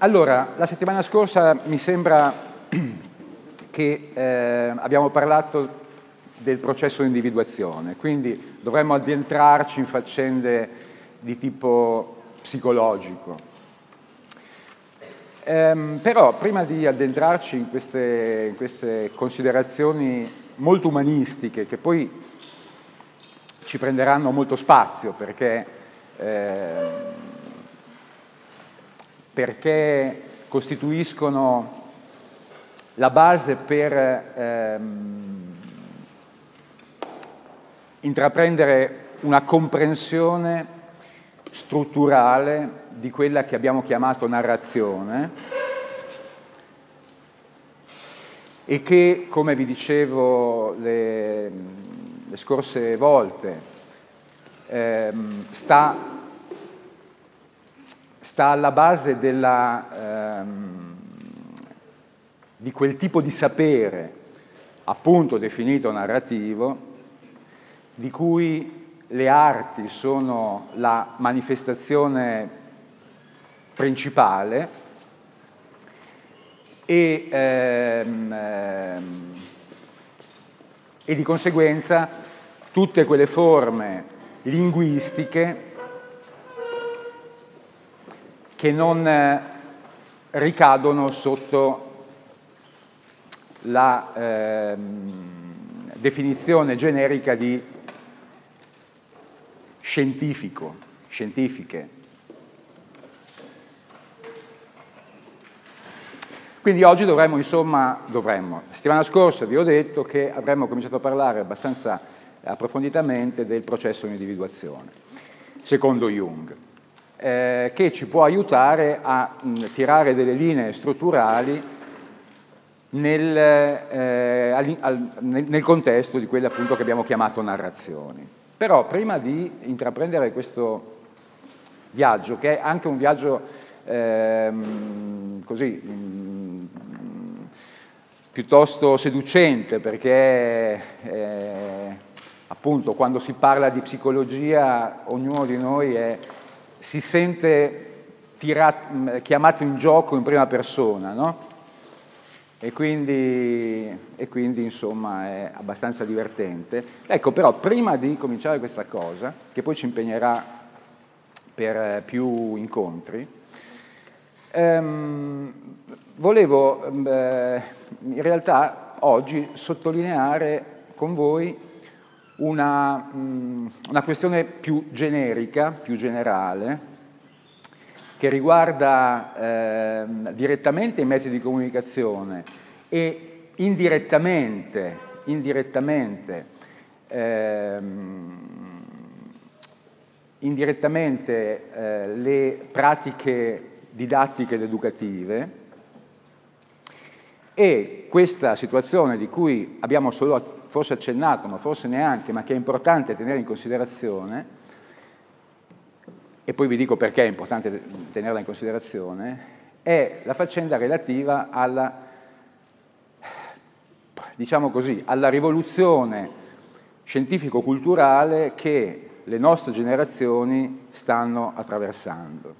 Allora, la settimana scorsa mi sembra che eh, abbiamo parlato del processo di individuazione, quindi dovremmo addentrarci in faccende di tipo psicologico. Ehm, però prima di addentrarci in queste, in queste considerazioni molto umanistiche, che poi ci prenderanno molto spazio perché eh, perché costituiscono la base per ehm, intraprendere una comprensione strutturale di quella che abbiamo chiamato narrazione e che, come vi dicevo le, le scorse volte, ehm, sta sta alla base della, ehm, di quel tipo di sapere, appunto definito narrativo, di cui le arti sono la manifestazione principale e, ehm, ehm, e di conseguenza tutte quelle forme linguistiche che non eh, ricadono sotto la eh, definizione generica di scientifico, scientifiche. Quindi oggi dovremmo, insomma, dovremmo. La settimana scorsa vi ho detto che avremmo cominciato a parlare abbastanza approfonditamente del processo di individuazione, secondo Jung eh, che ci può aiutare a mh, tirare delle linee strutturali nel, eh, al, al, nel, contesto di quelle appunto che abbiamo chiamato narrazioni. Però prima di intraprendere questo viaggio, che è anche un viaggio ehm, così mh, piuttosto seducente, perché eh, appunto quando si parla di psicologia ognuno di noi è si sente tirato, chiamato in gioco in prima persona, no? E quindi, e quindi, insomma è abbastanza divertente. Ecco però prima di cominciare questa cosa, che poi ci impegnerà per più incontri, ehm, volevo eh, in realtà oggi sottolineare con voi una, una questione più generica, più generale, che riguarda eh, direttamente i mezzi di comunicazione e indirettamente, indirettamente, ehm, indirettamente eh, le pratiche didattiche ed educative. E questa situazione di cui abbiamo solo forse accennato, ma forse neanche, ma che è importante tenere in considerazione, e poi vi dico perché è importante tenerla in considerazione, è la faccenda relativa alla, diciamo così, alla rivoluzione scientifico-culturale che le nostre generazioni stanno attraversando.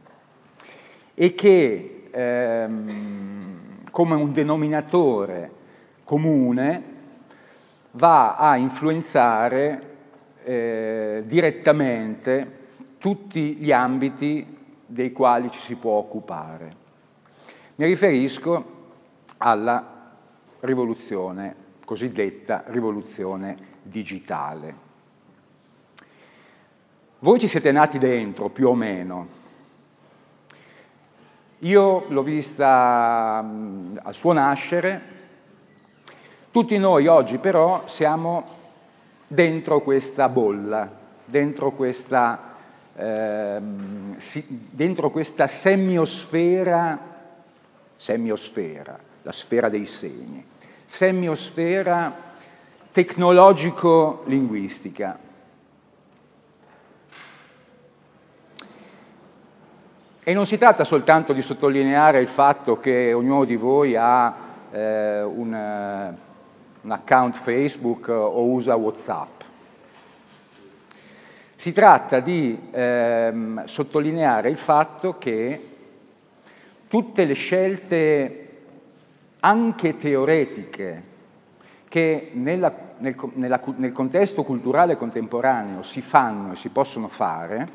E che ehm, come un denominatore comune va a influenzare eh, direttamente tutti gli ambiti dei quali ci si può occupare. Mi riferisco alla rivoluzione, cosiddetta rivoluzione digitale. Voi ci siete nati dentro, più o meno. Io l'ho vista mh, al suo nascere, tutti noi oggi però siamo dentro questa bolla, dentro questa, eh, dentro questa semiosfera, semiosfera, la sfera dei segni, semiosfera tecnologico-linguistica. E non si tratta soltanto di sottolineare il fatto che ognuno di voi ha eh, un un account Facebook o usa Whatsapp. Si tratta di ehm, sottolineare il fatto che tutte le scelte anche teoretiche che nella, nel, nella, nel contesto culturale contemporaneo si fanno e si possono fare,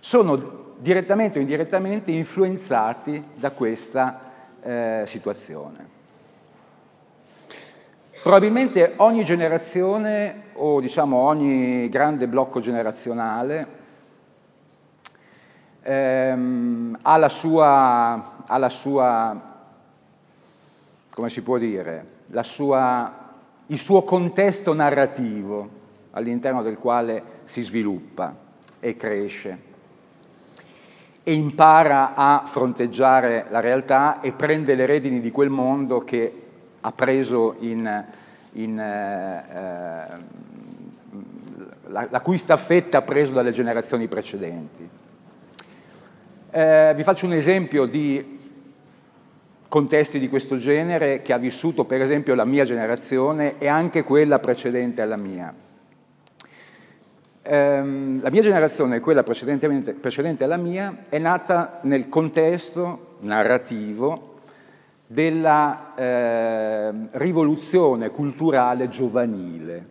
sono direttamente o indirettamente influenzati da questa eh, situazione. Probabilmente ogni generazione o diciamo ogni grande blocco generazionale ehm, ha, la sua, ha la sua, come si può dire, sua, il suo contesto narrativo all'interno del quale si sviluppa e cresce e impara a fronteggiare la realtà e prende le redini di quel mondo che ha preso in, in eh, la, la, cui staffetta ha preso dalle generazioni precedenti. Eh, vi faccio un esempio di contesti di questo genere che ha vissuto per esempio la mia generazione e anche quella precedente alla mia. Eh, la mia generazione quella precedente alla mia è nata nel contesto narrativo della eh, rivoluzione culturale giovanile.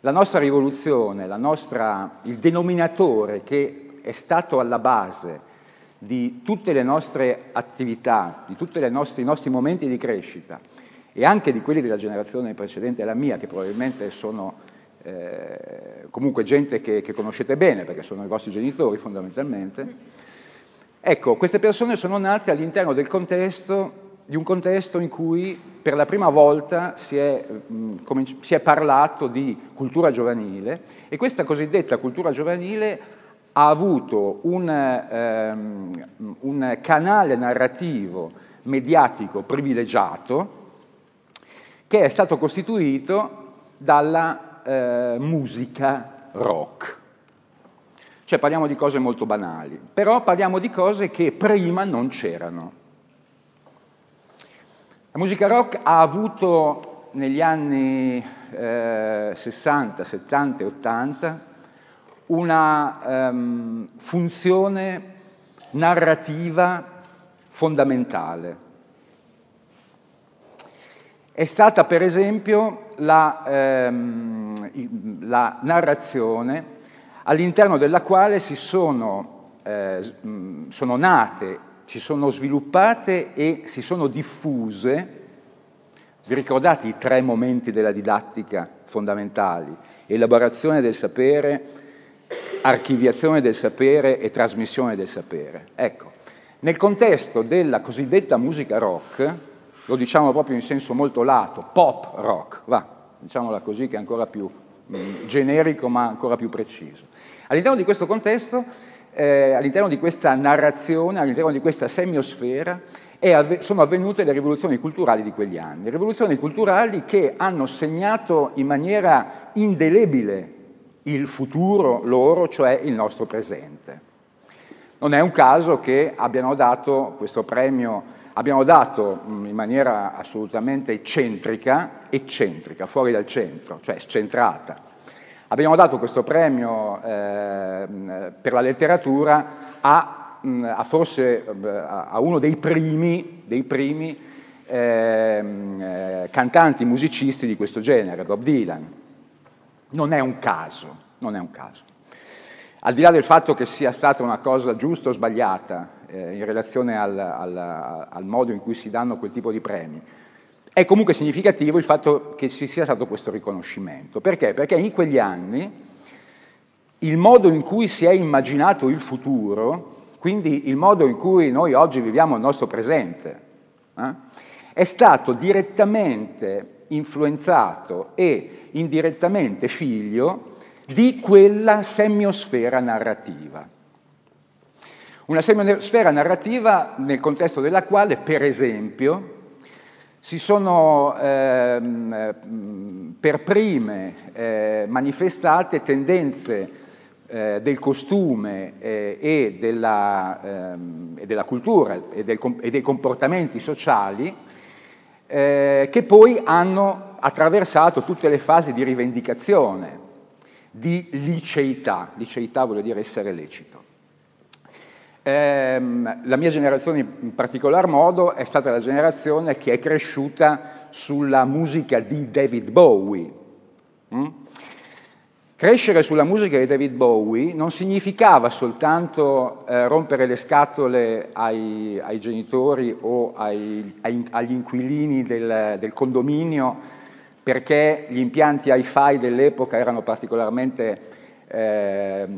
La nostra rivoluzione, la nostra, il denominatore che è stato alla base di tutte le nostre attività, di tutti i nostri momenti di crescita e anche di quelli della generazione precedente alla mia, che probabilmente sono eh, comunque gente che, che conoscete bene, perché sono i vostri genitori fondamentalmente, Ecco, queste persone sono nate all'interno contesto, di un contesto in cui per la prima volta si è, mh, cominci- si è parlato di cultura giovanile e questa cosiddetta cultura giovanile ha avuto un, ehm, un canale narrativo mediatico privilegiato che è stato costituito dalla eh, musica rock. Cioè parliamo di cose molto banali, però parliamo di cose che prima non c'erano. La musica rock ha avuto negli anni eh, 60, 70 e 80 una um, funzione narrativa fondamentale. È stata per esempio la, ehm, la narrazione all'interno della quale si sono, eh, sono nate, si sono sviluppate e si sono diffuse, vi ricordate i tre momenti della didattica fondamentali? Elaborazione del sapere, archiviazione del sapere e trasmissione del sapere. Ecco, nel contesto della cosiddetta musica rock, lo diciamo proprio in senso molto lato, pop rock, va, diciamola così che è ancora più mh, generico ma ancora più preciso. All'interno di questo contesto, eh, all'interno di questa narrazione, all'interno di questa semiosfera, avve- sono avvenute le rivoluzioni culturali di quegli anni, rivoluzioni culturali che hanno segnato in maniera indelebile il futuro loro, cioè il nostro presente. Non è un caso che abbiano dato questo premio, abbiamo dato in maniera assolutamente eccentrica, eccentrica, fuori dal centro, cioè scentrata, Abbiamo dato questo premio eh, per la letteratura a, a forse a uno dei primi, dei primi ehm, eh, cantanti musicisti di questo genere, Bob Dylan. Non è un caso, non è un caso. Al di là del fatto che sia stata una cosa giusta o sbagliata eh, in relazione al, al, al modo in cui si danno quel tipo di premi, è comunque significativo il fatto che ci sia stato questo riconoscimento. Perché? Perché in quegli anni il modo in cui si è immaginato il futuro, quindi il modo in cui noi oggi viviamo il nostro presente, eh, è stato direttamente influenzato e indirettamente figlio di quella semiosfera narrativa. Una semiosfera narrativa nel contesto della quale, per esempio, si sono ehm, per prime eh, manifestate tendenze eh, del costume eh, e, della, ehm, e, della, cultura e, del, e dei comportamenti sociali eh, che poi hanno attraversato tutte le fasi di rivendicazione, di liceità, liceità vuol dire essere lecito. Eh, ehm, la mia generazione in particolar modo è stata la generazione che è cresciuta sulla musica di David Bowie. Mm? Crescere sulla musica di David Bowie non significava soltanto eh, rompere le scatole ai, ai genitori o ai, ai, agli inquilini del, del, condominio perché gli impianti hi-fi dell'epoca erano particolarmente eh,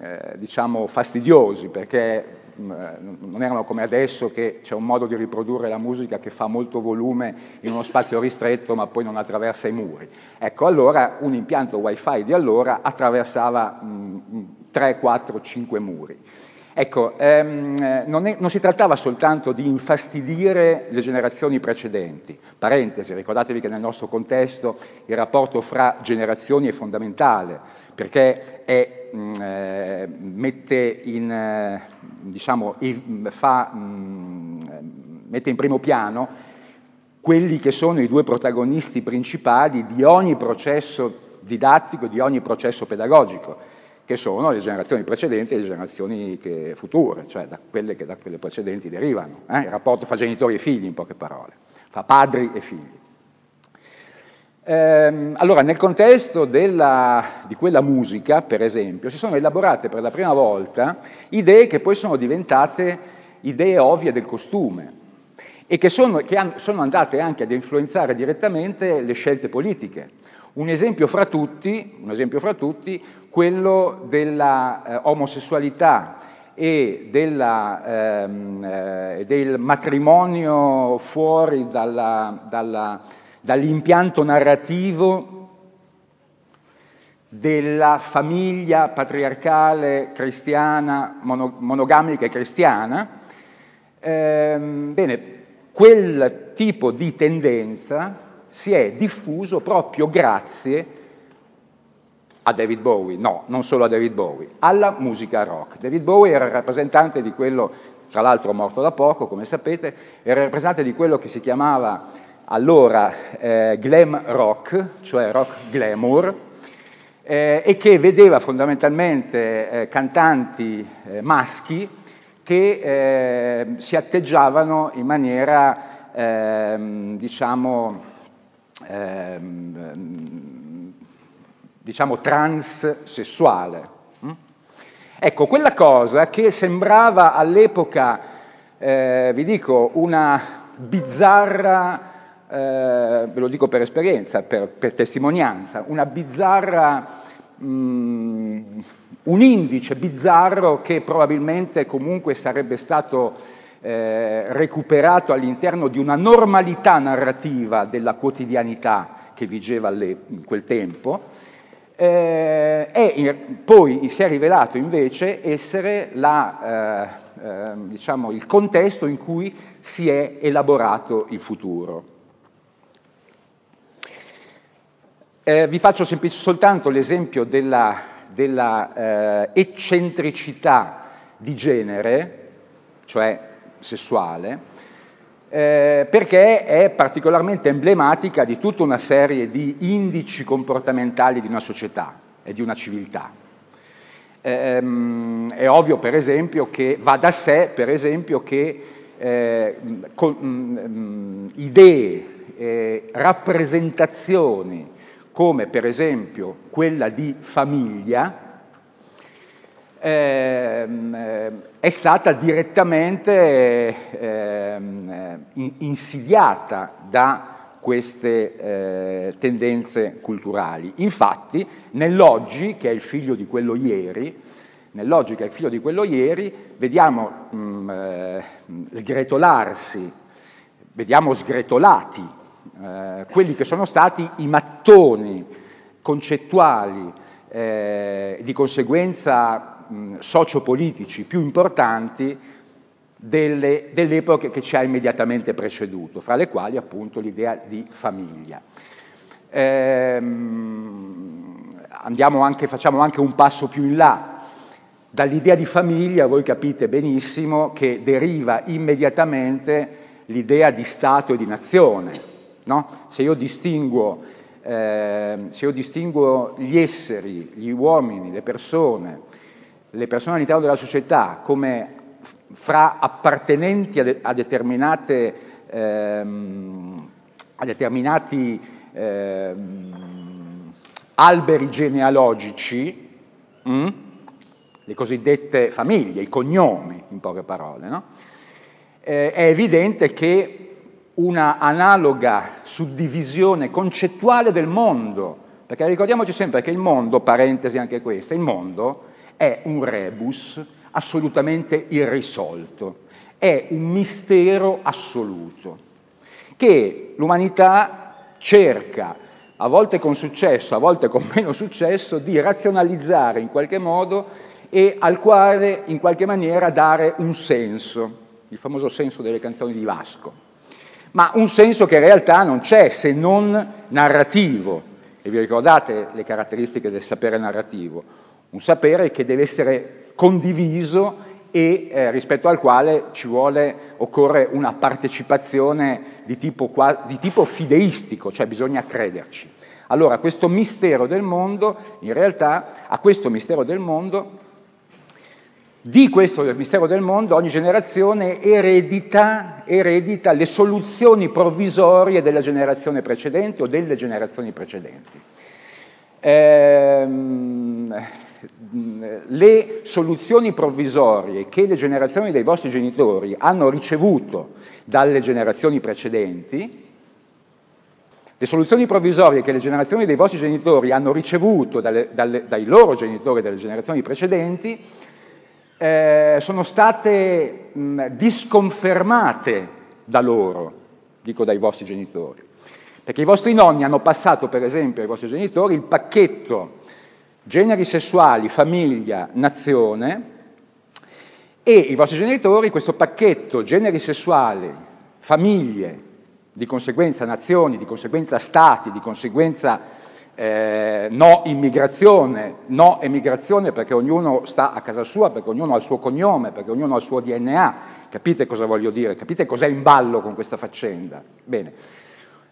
eh, diciamo fastidiosi perché non erano come adesso che c'è un modo di riprodurre la musica che fa molto volume in uno spazio ristretto ma poi non attraversa i muri. Ecco, allora un impianto wifi di allora attraversava mh, 3, 4, 5 muri. Ecco, ehm, non, è, non, si trattava soltanto di infastidire le generazioni precedenti. Parentesi, ricordatevi che nel nostro contesto il rapporto fra generazioni è fondamentale, perché è, mh, eh, mette, in, eh, diciamo, fa, mh, mette in primo piano quelli che sono i due protagonisti principali di ogni processo didattico, di ogni processo pedagogico che sono le generazioni precedenti e le generazioni che, future, cioè da quelle che da quelle precedenti derivano. Eh? Il rapporto fra genitori e figli, in poche parole, fra padri e figli. Ehm, allora, nel contesto della, di quella musica, per esempio, si sono elaborate per la prima volta idee che poi sono diventate idee ovvie del costume e che sono, che han, sono andate anche ad influenzare direttamente le scelte politiche. Un esempio fra tutti, esempio fra tutti quello della eh, omosessualità e della, ehm, eh, del matrimonio fuori dalla, dalla, dall'impianto narrativo della famiglia patriarcale cristiana, mono, monogamica e cristiana. Ehm, bene, quel tipo di tendenza si è diffuso proprio grazie a David Bowie, no, non solo a David Bowie, alla musica rock. David Bowie era rappresentante di quello, tra l'altro morto da poco, come sapete, era rappresentante di quello che si chiamava allora eh, glam rock, cioè rock glamour, eh, e che vedeva fondamentalmente eh, cantanti eh, maschi che eh, si atteggiavano in maniera, ehm, diciamo, ehm, diciamo transsessuale. Mm? Ecco, quella cosa che sembrava all'epoca, eh, vi dico, una bizzarra, eh, ve lo dico per esperienza, per, per testimonianza, una bizzarra, mm, un indice bizzarro che probabilmente comunque sarebbe stato eh, recuperato all'interno di una normalità narrativa della quotidianità che vigeva in quel tempo, eh, e poi si è rivelato invece essere la, eh, eh, diciamo, il contesto in cui si è elaborato il futuro. Eh, vi faccio semplice, soltanto l'esempio della, della eh, eccentricità di genere, cioè sessuale, eh, perché è particolarmente emblematica di tutta una serie di indici comportamentali di una società e di una civiltà. Ehm, è ovvio, per esempio, che va da sé, per esempio, che eh, con, mh, mm, idee, eh, rappresentazioni come per esempio quella di famiglia, Ehm, eh, è stata direttamente eh, insidiata da queste eh, tendenze culturali. Infatti, nell'oggi, che è il figlio di quello ieri, nell'oggi che è il figlio di quello ieri, vediamo mh, mm, eh, sgretolarsi, vediamo sgretolati eh, quelli che sono stati i mattoni concettuali, eh, di conseguenza mh, sociopolitici più importanti delle, delle, epoche che ci ha immediatamente preceduto, fra le quali appunto l'idea di famiglia. Ehm, anche, facciamo anche un passo più in là. Dall'idea di famiglia voi capite benissimo che deriva immediatamente l'idea di Stato e di nazione. No? Se, io distinguo, eh, se io distinguo gli esseri, gli uomini, le persone, le persone all'interno della società come fra appartenenti a, de, a determinate, ehm, a determinati ehm, alberi genealogici, mh? Mm, le cosiddette famiglie, i cognomi, in poche parole, no? eh, è evidente che una analoga suddivisione concettuale del mondo, perché ricordiamoci sempre che il mondo, parentesi anche questa, il mondo è un rebus assolutamente irrisolto, è un mistero assoluto che l'umanità cerca, a volte con successo, a volte con meno successo, di razionalizzare in qualche modo e al quale in qualche maniera dare un senso, il famoso senso delle canzoni di Vasco ma un senso che in realtà non c'è se non narrativo. E vi ricordate le caratteristiche del sapere narrativo? Un sapere che deve essere condiviso e eh, rispetto al quale ci vuole, occorre una partecipazione di tipo, di tipo fideistico, cioè bisogna crederci. Allora questo mistero del mondo, in realtà a questo mistero del mondo di questo mistero del mondo ogni generazione eredita, eredita, le soluzioni provvisorie della generazione precedente o delle generazioni precedenti. Ehm, le soluzioni provvisorie che le generazioni dei vostri genitori hanno ricevuto dalle generazioni precedenti, le soluzioni provvisorie che le generazioni dei vostri genitori hanno ricevuto dalle, dalle, dai loro genitori delle generazioni precedenti, eh, sono state mh, disconfermate da loro, dico dai vostri genitori. Perché i vostri nonni hanno passato, per esempio, ai vostri genitori il pacchetto generi sessuali, famiglia, nazione, e i vostri genitori questo pacchetto generi sessuali, famiglie, di conseguenza nazioni, di conseguenza stati, di conseguenza eh, no immigrazione, no emigrazione perché ognuno sta a casa sua, perché ognuno ha il suo cognome, perché ognuno ha il suo DNA. Capite cosa voglio dire? Capite cos'è in ballo con questa faccenda? Bene.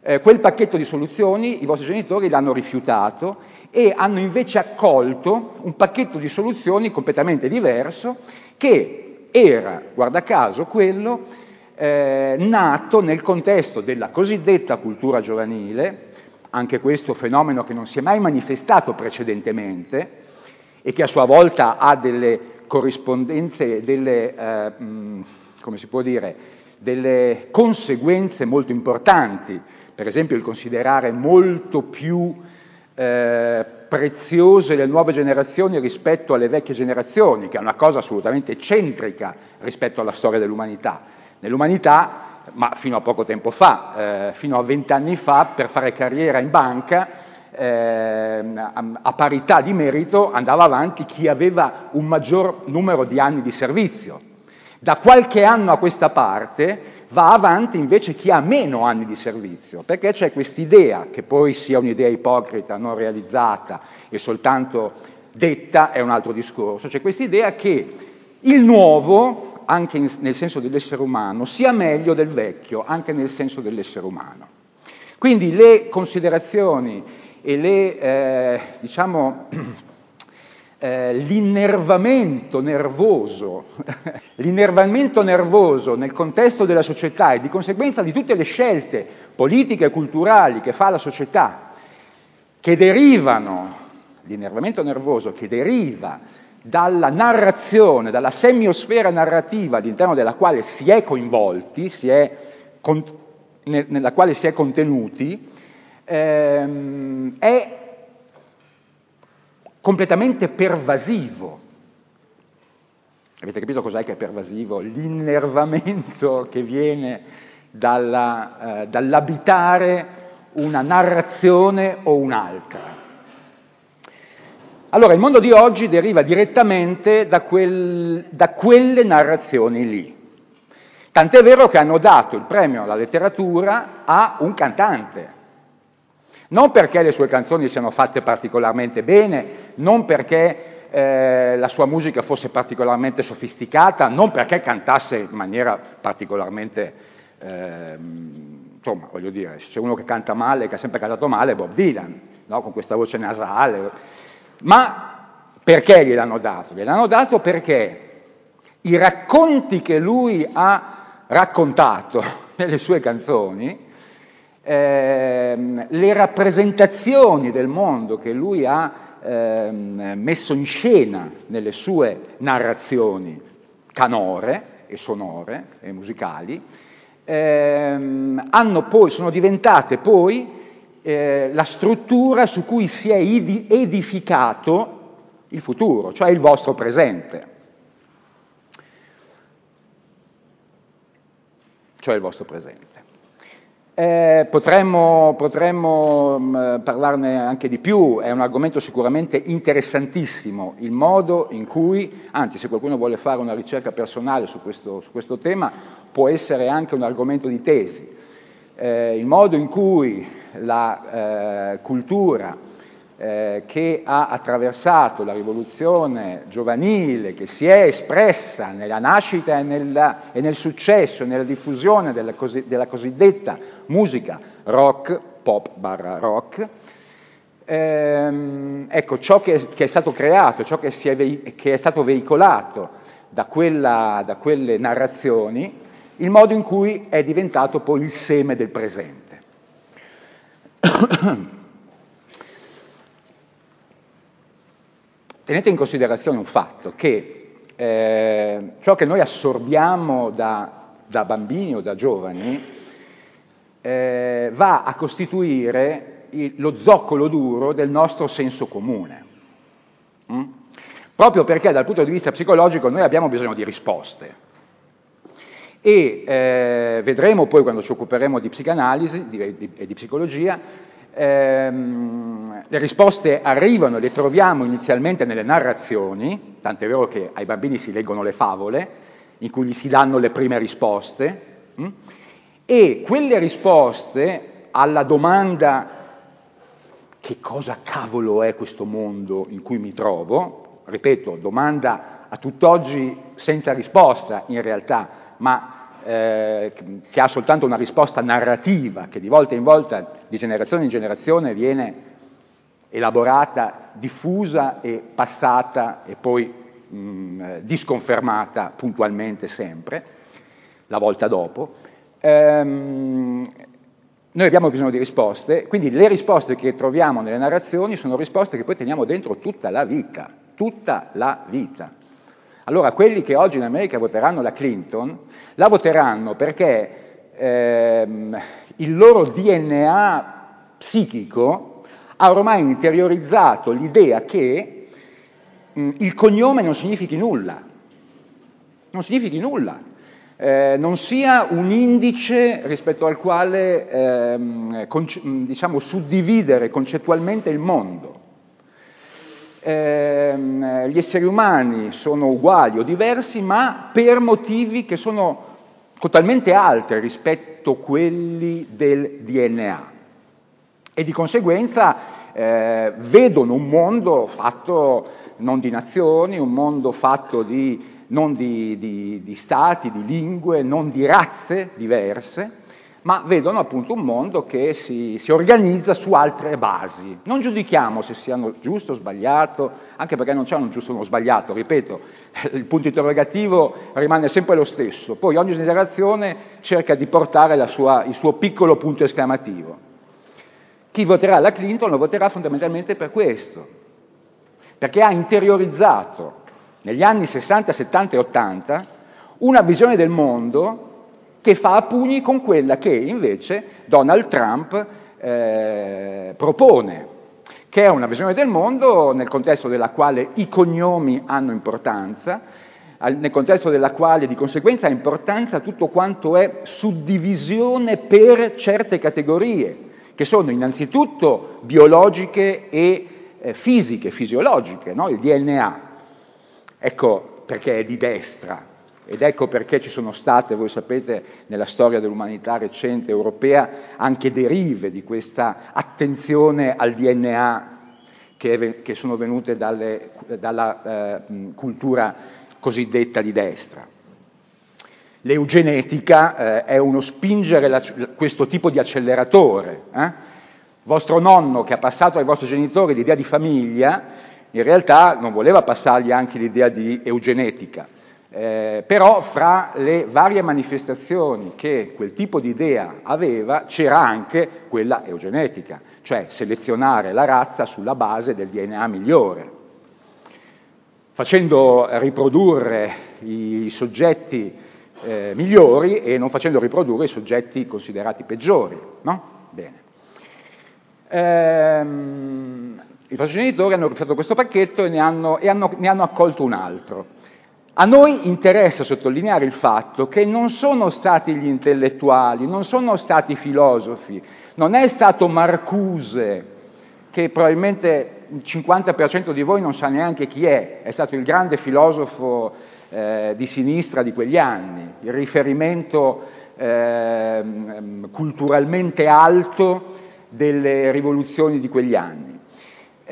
Eh, quel pacchetto di soluzioni i vostri genitori l'hanno rifiutato e hanno invece accolto un pacchetto di soluzioni completamente diverso che era, guarda caso, quello eh, nato nel contesto della cosiddetta cultura giovanile, anche questo fenomeno che non si è mai manifestato precedentemente e che a sua volta ha delle corrispondenze, delle, eh, come si può dire, delle conseguenze molto importanti, per esempio il considerare molto più eh, preziose le nuove generazioni rispetto alle vecchie generazioni, che è una cosa assolutamente eccentrica rispetto alla storia dell'umanità. Nell'umanità ma fino a poco tempo fa, eh, fino a vent'anni fa, per fare carriera in banca, eh, a, a, parità di merito andava avanti chi aveva un maggior numero di anni di servizio. Da qualche anno a questa parte va avanti invece chi ha meno anni di servizio, perché c'è quest'idea, che poi sia un'idea ipocrita, non realizzata e soltanto detta, è un altro discorso, c'è quest'idea che il nuovo anche in, nel senso dell'essere umano, sia meglio del vecchio, anche nel senso dell'essere umano. Quindi le considerazioni e le, eh, diciamo, eh, l'innervamento nervoso, l'innervamento nervoso nel contesto della società e di conseguenza di tutte le scelte politiche e culturali che fa la società, che derivano, l'innervamento nervoso che deriva dalla narrazione, dalla semiosfera narrativa all'interno della quale si è coinvolti, si è con, nella quale si è contenuti, ehm, è completamente pervasivo. Avete capito cos'è che è pervasivo? L'innervamento che viene dalla, eh, dall'abitare una narrazione o un'altra. Allora, il mondo di oggi deriva direttamente da, quel, da quelle narrazioni lì. Tant'è vero che hanno dato il premio alla letteratura a un cantante. Non perché le sue canzoni siano fatte particolarmente bene, non perché eh, la sua musica fosse particolarmente sofisticata, non perché cantasse in maniera particolarmente, eh, insomma, voglio dire, se c'è uno che canta male, che ha sempre cantato male, Bob Dylan, no? con questa voce nasale. Ma perché gliel'hanno dato? Gliel'hanno dato perché i racconti che lui ha raccontato nelle sue canzoni, ehm, le rappresentazioni del mondo che lui ha ehm, messo in scena nelle sue narrazioni canore e sonore e musicali, ehm, poi, sono diventate poi eh, la struttura su cui si è edificato il futuro, cioè il vostro presente. Cioè il vostro presente. Eh, potremmo, potremmo mh, mm, parlarne anche di più, è un argomento sicuramente interessantissimo, il modo in cui, anzi se qualcuno vuole fare una ricerca personale su questo, su questo tema, può essere anche un argomento di tesi, eh, il modo in cui la eh, cultura eh, che ha attraversato la rivoluzione giovanile, che si è espressa nella nascita e, nella, e nel successo, nella diffusione della, cosi, della, cosiddetta musica rock, pop barra rock, ehm, ecco, ciò che, che, è stato creato, ciò che, è, che è, stato veicolato da, quella, da quelle narrazioni, il modo in cui è diventato poi il seme del presente. Tenete in considerazione un fatto, che eh, ciò che noi assorbiamo da, da, bambini o da giovani eh, va a costituire il, lo zoccolo duro del nostro senso comune. Mm? Proprio perché dal punto di vista psicologico noi abbiamo bisogno di risposte. E eh, vedremo poi quando ci occuperemo di psicanalisi e di, di, di psicologia ehm, le risposte arrivano, le troviamo inizialmente nelle narrazioni, tant'è vero che ai bambini si leggono le favole, in cui gli si danno le prime risposte, mh? E quelle risposte alla domanda che cosa cavolo è questo mondo in cui mi trovo, ripeto, domanda a tutt'oggi senza risposta in realtà, ma eh, che ha soltanto una risposta narrativa, che di volta in volta, di generazione in generazione, viene elaborata, diffusa e passata e poi mh, mm, disconfermata puntualmente sempre, la volta dopo. Ehm, noi abbiamo bisogno di risposte, quindi le risposte che troviamo nelle narrazioni sono risposte che poi teniamo dentro tutta la vita, tutta la vita. Allora quelli che oggi in America voteranno la Clinton, la voteranno perché ehm, il loro DNA psichico ha ormai interiorizzato l'idea che mh, il cognome non significhi nulla, non significhi nulla, eh, non sia un indice rispetto al quale ehm, diciamo, suddividere concettualmente il mondo eh, gli esseri umani sono uguali o diversi, ma per motivi che sono totalmente altri rispetto a quelli del DNA. E di conseguenza eh, vedono un mondo fatto non di nazioni, un mondo fatto di, non di, di, di stati, di lingue, non di razze diverse, ma vedono appunto un mondo che si, si, organizza su altre basi. Non giudichiamo se siano giusto o sbagliato, anche perché non c'è un giusto o uno sbagliato, ripeto, il punto interrogativo rimane sempre lo stesso, poi ogni generazione cerca di portare sua, il suo piccolo punto esclamativo. Chi voterà la Clinton lo voterà fondamentalmente per questo, perché ha interiorizzato negli anni 60, 70 e 80 una visione del mondo che fa a pugni con quella che invece Donald Trump eh, propone, che è una visione del mondo nel contesto della quale i cognomi hanno importanza, nel contesto della quale di conseguenza ha importanza tutto quanto è suddivisione per certe categorie, che sono innanzitutto biologiche e eh, fisiche, fisiologiche, no? il DNA. Ecco perché è di destra, ed ecco perché ci sono state, voi sapete, nella storia dell'umanità recente europea, anche derive di questa attenzione al DNA che, che sono venute dalle, dalla eh, cultura cosiddetta di destra. L'eugenetica eh, è uno spingere la, questo tipo di acceleratore. Eh? Vostro nonno che ha passato ai vostri genitori l'idea di famiglia, in realtà non voleva passargli anche l'idea di eugenetica, Eh, però fra le varie manifestazioni che quel tipo di idea aveva c'era anche quella eugenetica, cioè selezionare la razza sulla base del DNA migliore, facendo riprodurre i soggetti eh, migliori e non facendo riprodurre i soggetti considerati peggiori. No? Bene. Ehm, I vostri genitori hanno fatto questo pacchetto e, ne hanno, e hanno, ne hanno accolto un altro. A noi interessa sottolineare il fatto che non sono stati gli intellettuali, non sono stati i filosofi, non è stato Marcuse, che probabilmente il 50% di voi non sa neanche chi è, è stato il grande filosofo eh, di sinistra di quegli anni, il riferimento eh, culturalmente alto delle rivoluzioni di quegli anni.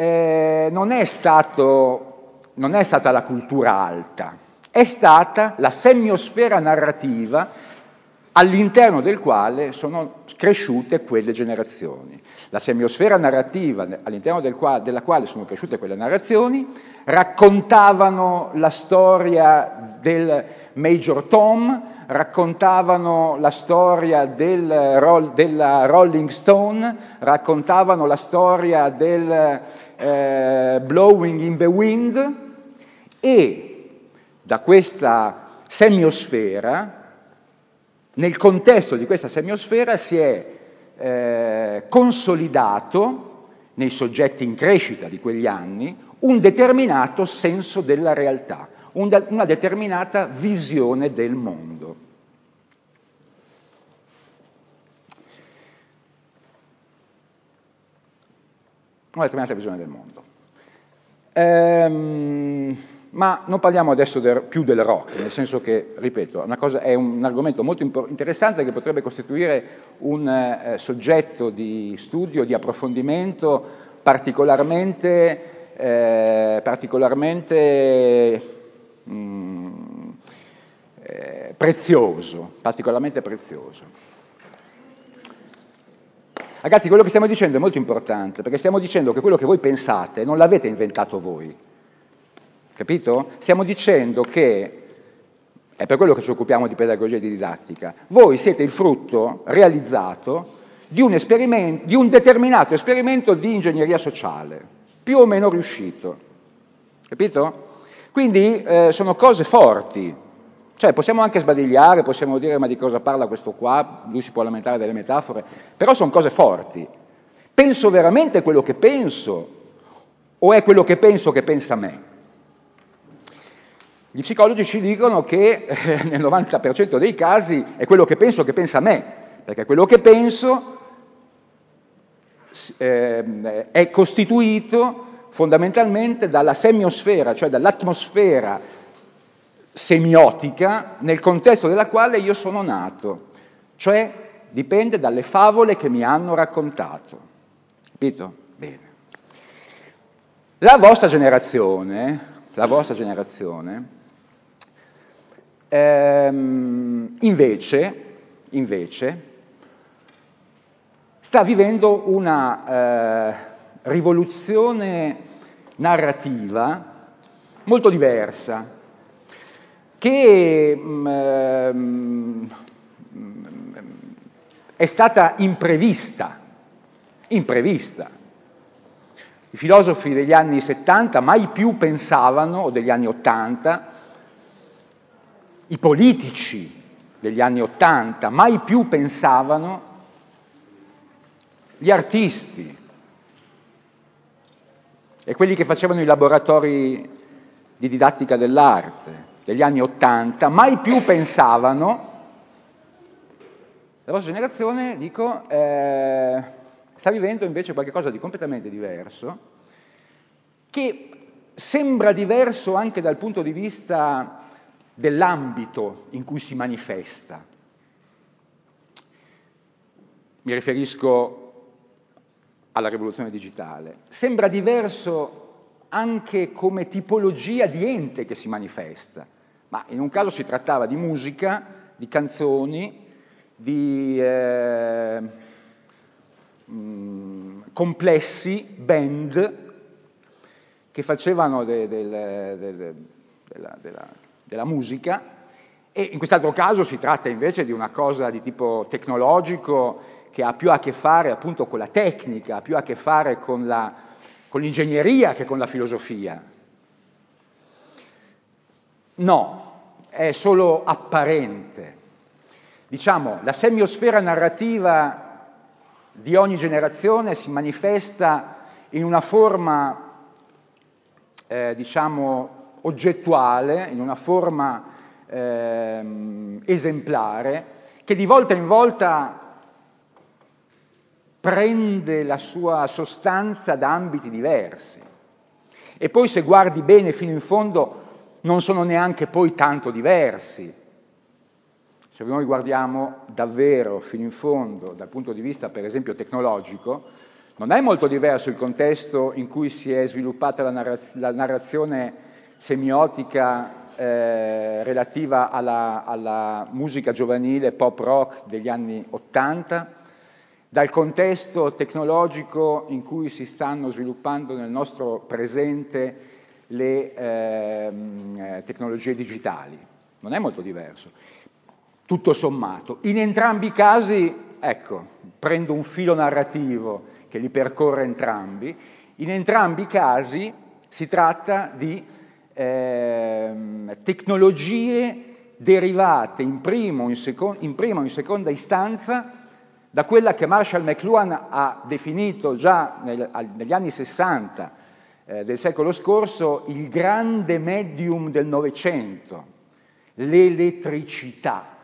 Eh, non, è stato, non è stata la cultura alta, è stata la semiosfera narrativa all'interno del quale sono cresciute quelle generazioni. La semiosfera narrativa all'interno del qua, della quale sono cresciute quelle narrazioni raccontavano la storia del Major Tom, raccontavano la storia del, della Rolling Stone, raccontavano la storia del eh, Blowing in the Wind e da questa semiosfera, nel contesto di questa semiosfera si è eh, consolidato nei soggetti in crescita di quegli anni un determinato senso della realtà, un, una determinata visione del mondo. Una determinata visione del mondo. Ehm, ma non parliamo adesso del, più del rock, nel senso che, ripeto, cosa, è un argomento molto interessante che potrebbe costituire un eh, soggetto di studio, di approfondimento particolarmente, eh, particolarmente mh, mm, eh, prezioso, particolarmente prezioso. Ragazzi, quello che stiamo dicendo è molto importante, perché stiamo dicendo che quello che voi pensate non l'avete inventato voi, Capito? Stiamo dicendo che, è per quello che ci occupiamo di pedagogia e di didattica, voi siete il frutto realizzato di un, di un determinato esperimento di ingegneria sociale, più o meno riuscito. Capito? Quindi eh, sono cose forti, cioè possiamo anche sbadigliare, possiamo dire ma di cosa parla questo qua, lui si può lamentare delle metafore, però sono cose forti. Penso veramente quello che penso o è quello che penso che pensa me? Gli psicologi ci dicono che eh, nel 90% dei casi è quello che penso che pensa me, perché quello che penso eh, è costituito fondamentalmente dalla semiosfera, cioè dall'atmosfera semiotica nel contesto della quale io sono nato, cioè dipende dalle favole che mi hanno raccontato. Capito? Bene. La vostra generazione, la vostra generazione Ehm, invece, invece, sta vivendo una eh, rivoluzione narrativa molto diversa, che mh, mm, ehm, è stata imprevista, imprevista. I filosofi degli anni 70 mai più pensavano, o degli anni 80, i politici degli anni Ottanta mai più pensavano, gli artisti e quelli che facevano i laboratori di didattica dell'arte degli anni Ottanta mai più pensavano, la vostra generazione, dico, eh, sta vivendo invece qualcosa di completamente diverso, che sembra diverso anche dal punto di vista dell'ambito in cui si manifesta. Mi riferisco alla rivoluzione digitale. Sembra diverso anche come tipologia di ente che si manifesta, ma in un caso si trattava di musica, di canzoni, di eh, mh, mm, complessi, band, che facevano de, de, de, della, della della musica, e in quest'altro caso si tratta invece di una cosa di tipo tecnologico che ha più a che fare appunto con la tecnica, ha più a che fare con, la, con l'ingegneria che con la filosofia. No, è solo apparente. Diciamo, la semiosfera narrativa di ogni generazione si manifesta in una forma, eh, diciamo, oggettuale, in una forma eh, esemplare, che di volta in volta prende la sua sostanza da ambiti diversi. E poi se guardi bene fino in fondo non sono neanche poi tanto diversi. Se noi guardiamo davvero fino in fondo dal punto di vista per esempio tecnologico, non è molto diverso il contesto in cui si è sviluppata la, narraz- la narrazione semiotica eh, relativa alla, alla, musica giovanile pop rock degli anni Ottanta, dal contesto tecnologico in cui si stanno sviluppando nel nostro presente le ehm, eh, tecnologie digitali. Non è molto diverso, tutto sommato. In entrambi i casi, ecco, prendo un filo narrativo che li percorre entrambi, in entrambi i casi si tratta di eh, tecnologie derivate in, primo, in, seco- in prima o in seconda istanza da quella che Marshall McLuhan ha definito già nel, negli anni 60 eh, del secolo scorso il grande medium del Novecento, l'elettricità.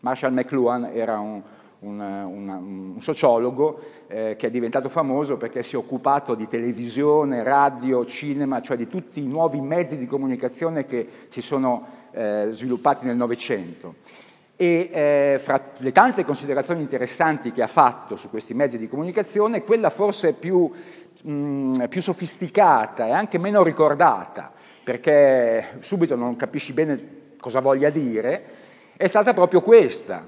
Marshall McLuhan era un, un, un, un sociologo eh, che è diventato famoso perché si è occupato di televisione, radio, cinema, cioè di tutti i nuovi mezzi di comunicazione che si sono eh, sviluppati nel Novecento e eh, fra le tante considerazioni interessanti che ha fatto su questi mezzi di comunicazione, quella forse più, mh, più sofisticata e anche meno ricordata, perché subito non capisci bene cosa voglia dire, è stata proprio questa.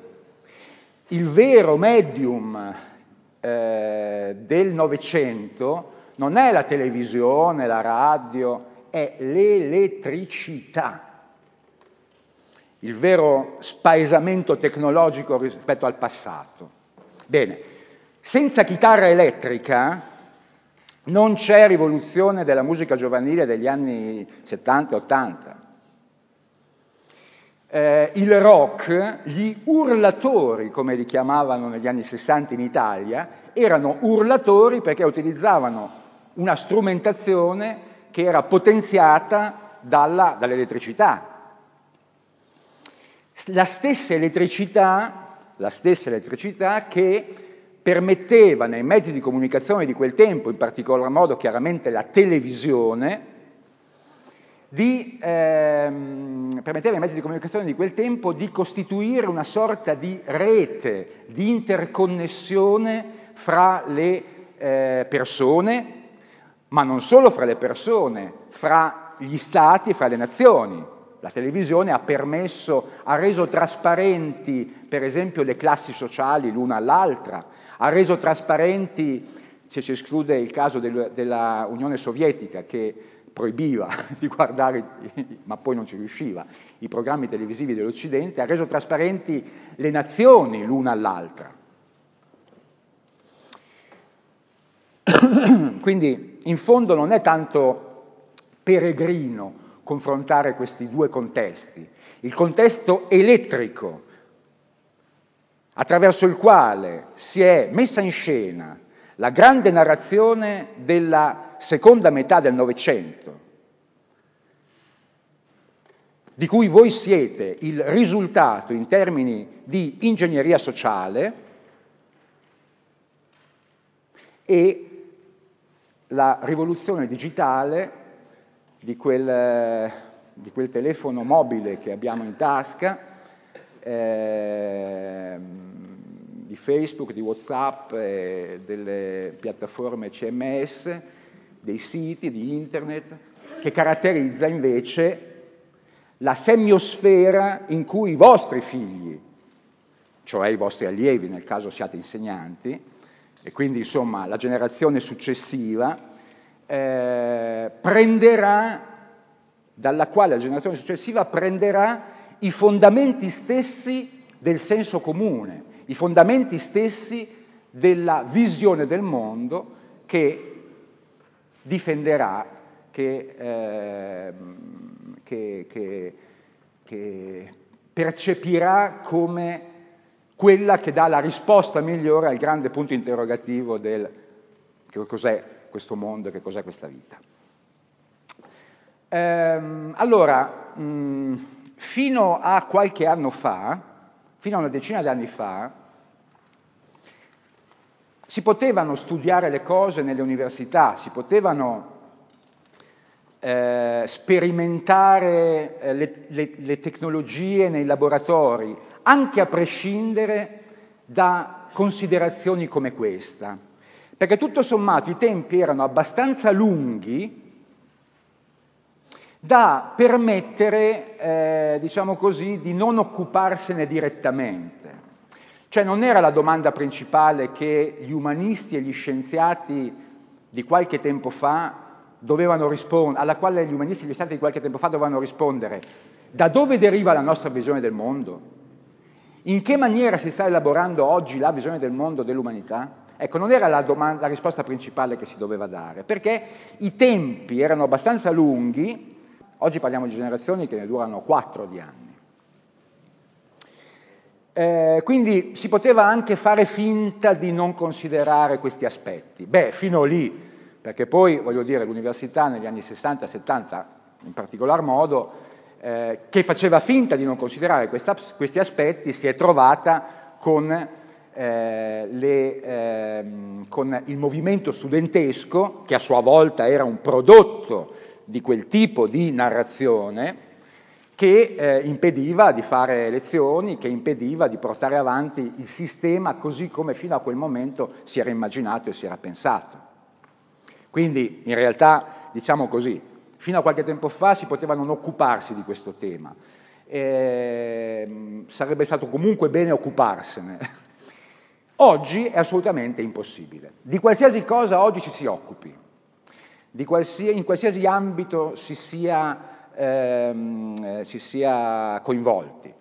Il vero medium eh, del Novecento non è la televisione, la radio, è l'elettricità il vero spaesamento tecnologico rispetto al passato. Bene, senza chitarra elettrica non c'è rivoluzione della musica giovanile degli anni 70-80. Eh, il rock, gli urlatori, come li chiamavano negli anni 60 in Italia, erano urlatori perché utilizzavano una strumentazione che era potenziata dalla, dall'elettricità, la stessa elettricità, la stessa elettricità che permetteva nei mezzi di comunicazione di quel tempo, in particolar modo chiaramente la televisione, di, ehm, permetteva ai mezzi di comunicazione di quel tempo di costituire una sorta di rete, di interconnessione fra le eh, persone, ma non solo fra le persone, fra gli stati e fra le nazioni. La televisione ha permesso, ha reso trasparenti, per esempio, le classi sociali l'una all'altra, ha reso trasparenti, se si esclude il caso del, della Unione Sovietica, che proibiva di guardare, ma poi non ci riusciva, i programmi televisivi dell'Occidente, ha reso trasparenti le nazioni l'una all'altra. Quindi in fondo non è tanto peregrino confrontare questi due contesti. Il contesto elettrico, attraverso il quale si è messa in scena la grande narrazione della seconda metà del Novecento, di cui voi siete il risultato in termini di ingegneria sociale e la rivoluzione digitale di quel, di quel telefono mobile che abbiamo in tasca, eh, di Facebook, di Whatsapp, eh, delle piattaforme CMS, dei siti, di internet, che caratterizza invece la semiosfera in cui i vostri figli, cioè i vostri allievi nel caso siate insegnanti, e quindi insomma la generazione successiva, eh, prenderà dalla quale la generazione successiva prenderà i fondamenti stessi del senso comune, i fondamenti stessi della visione del mondo che difenderà, che, eh, che, che, che percepirà come quella che dà la risposta migliore al grande punto interrogativo del che cos'è questo mondo e che cos'è questa vita. Ehm, allora, mh, fino a qualche anno fa, fino a una decina di anni fa, si potevano studiare le cose nelle università, si potevano eh, sperimentare eh, le, le, le tecnologie nei laboratori, anche a prescindere da considerazioni come questa, perché tutto sommato i tempi erano abbastanza lunghi da permettere, eh, diciamo così, di non occuparsene direttamente. Cioè non era la domanda principale che gli umanisti e gli scienziati di qualche tempo fa dovevano rispondere, alla quale gli umanisti e gli scienziati di qualche tempo fa dovevano rispondere, da dove deriva la nostra visione del mondo? In che maniera si sta elaborando oggi la visione del mondo dell'umanità? Ecco, non era la, domanda, la risposta principale che si doveva dare, perché i tempi erano abbastanza lunghi, oggi parliamo di generazioni che ne durano quattro di anni. Eh, quindi si poteva anche fare finta di non considerare questi aspetti. Beh, fino lì, perché poi, voglio dire, l'università negli anni 60-70, in particolar modo, eh, che faceva finta di non considerare questa, questi aspetti, si è trovata con, eh, le, eh, con il movimento studentesco, che a sua volta era un prodotto di quel tipo di narrazione, che eh, impediva di fare lezioni, che impediva di portare avanti il sistema così come fino a quel momento si era immaginato e si era pensato. Quindi in realtà, diciamo così, Fino a qualche tempo fa si poteva non occuparsi di questo tema, eh, sarebbe stato comunque bene occuparsene. Oggi è assolutamente impossibile. Di qualsiasi cosa oggi ci si occupi, qualsiasi, in qualsiasi ambito si sia, ehm, si sia coinvolti,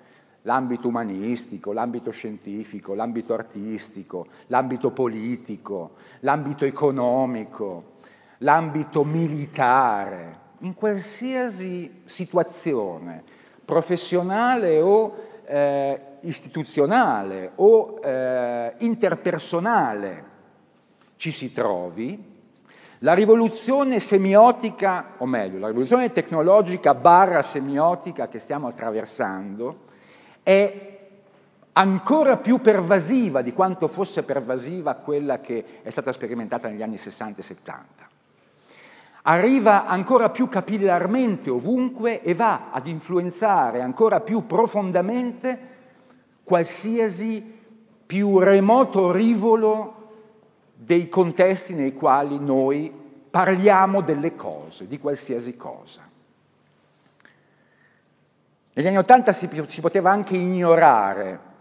l'ambito umanistico, l'ambito scientifico, l'ambito artistico, l'ambito politico, l'ambito economico, l'ambito militare, in qualsiasi situazione professionale o eh, istituzionale o eh, interpersonale ci si trovi, la rivoluzione semiotica, o meglio, la rivoluzione tecnologica barra semiotica che stiamo attraversando è ancora più pervasiva di quanto fosse pervasiva quella che è stata sperimentata negli anni 60 e 70 arriva ancora più capillarmente ovunque e va ad influenzare ancora più profondamente qualsiasi più remoto rivolo dei contesti nei quali noi parliamo delle cose, di qualsiasi cosa. Negli anni Ottanta si, si, poteva anche ignorare,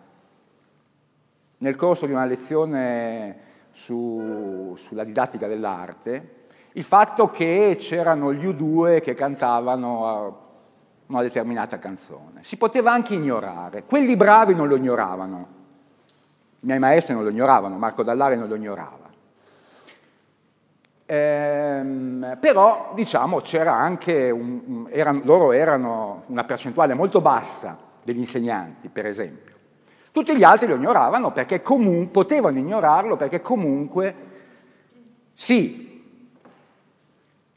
nel corso di una lezione su, sulla didattica dell'arte, il fatto che c'erano gli U2 che cantavano una determinata canzone. Si poteva anche ignorare, quelli bravi non lo ignoravano, i miei maestri non lo ignoravano, Marco Dallare non lo ignorava. Ehm, però, diciamo, c'era anche, un, erano, loro erano una percentuale molto bassa degli insegnanti, per esempio. Tutti gli altri lo ignoravano perché comunque, potevano ignorarlo perché comunque, sì,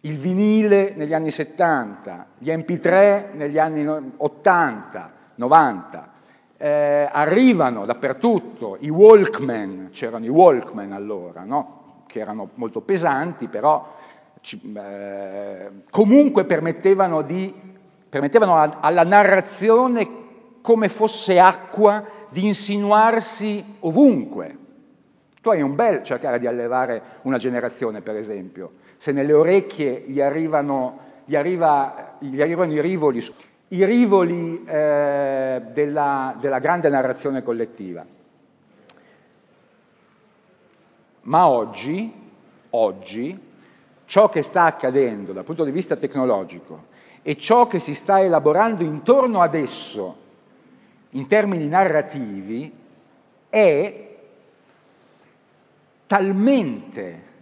il vinile negli anni 70, gli MP3 negli anni 80, 90, eh, arrivano dappertutto, i Walkman, c'erano i Walkman allora, no? che erano molto pesanti, però ci, eh, comunque permettevano, di, permettevano alla narrazione come fosse acqua di insinuarsi ovunque. Tu hai un bel cercare di allevare una generazione, per esempio se nelle orecchie gli arrivano, gli arriva, gli arrivano i rivoli, i rivoli eh, della, della grande narrazione collettiva. Ma oggi, oggi, ciò che sta accadendo dal punto di vista tecnologico e ciò che si sta elaborando intorno ad esso in termini narrativi è talmente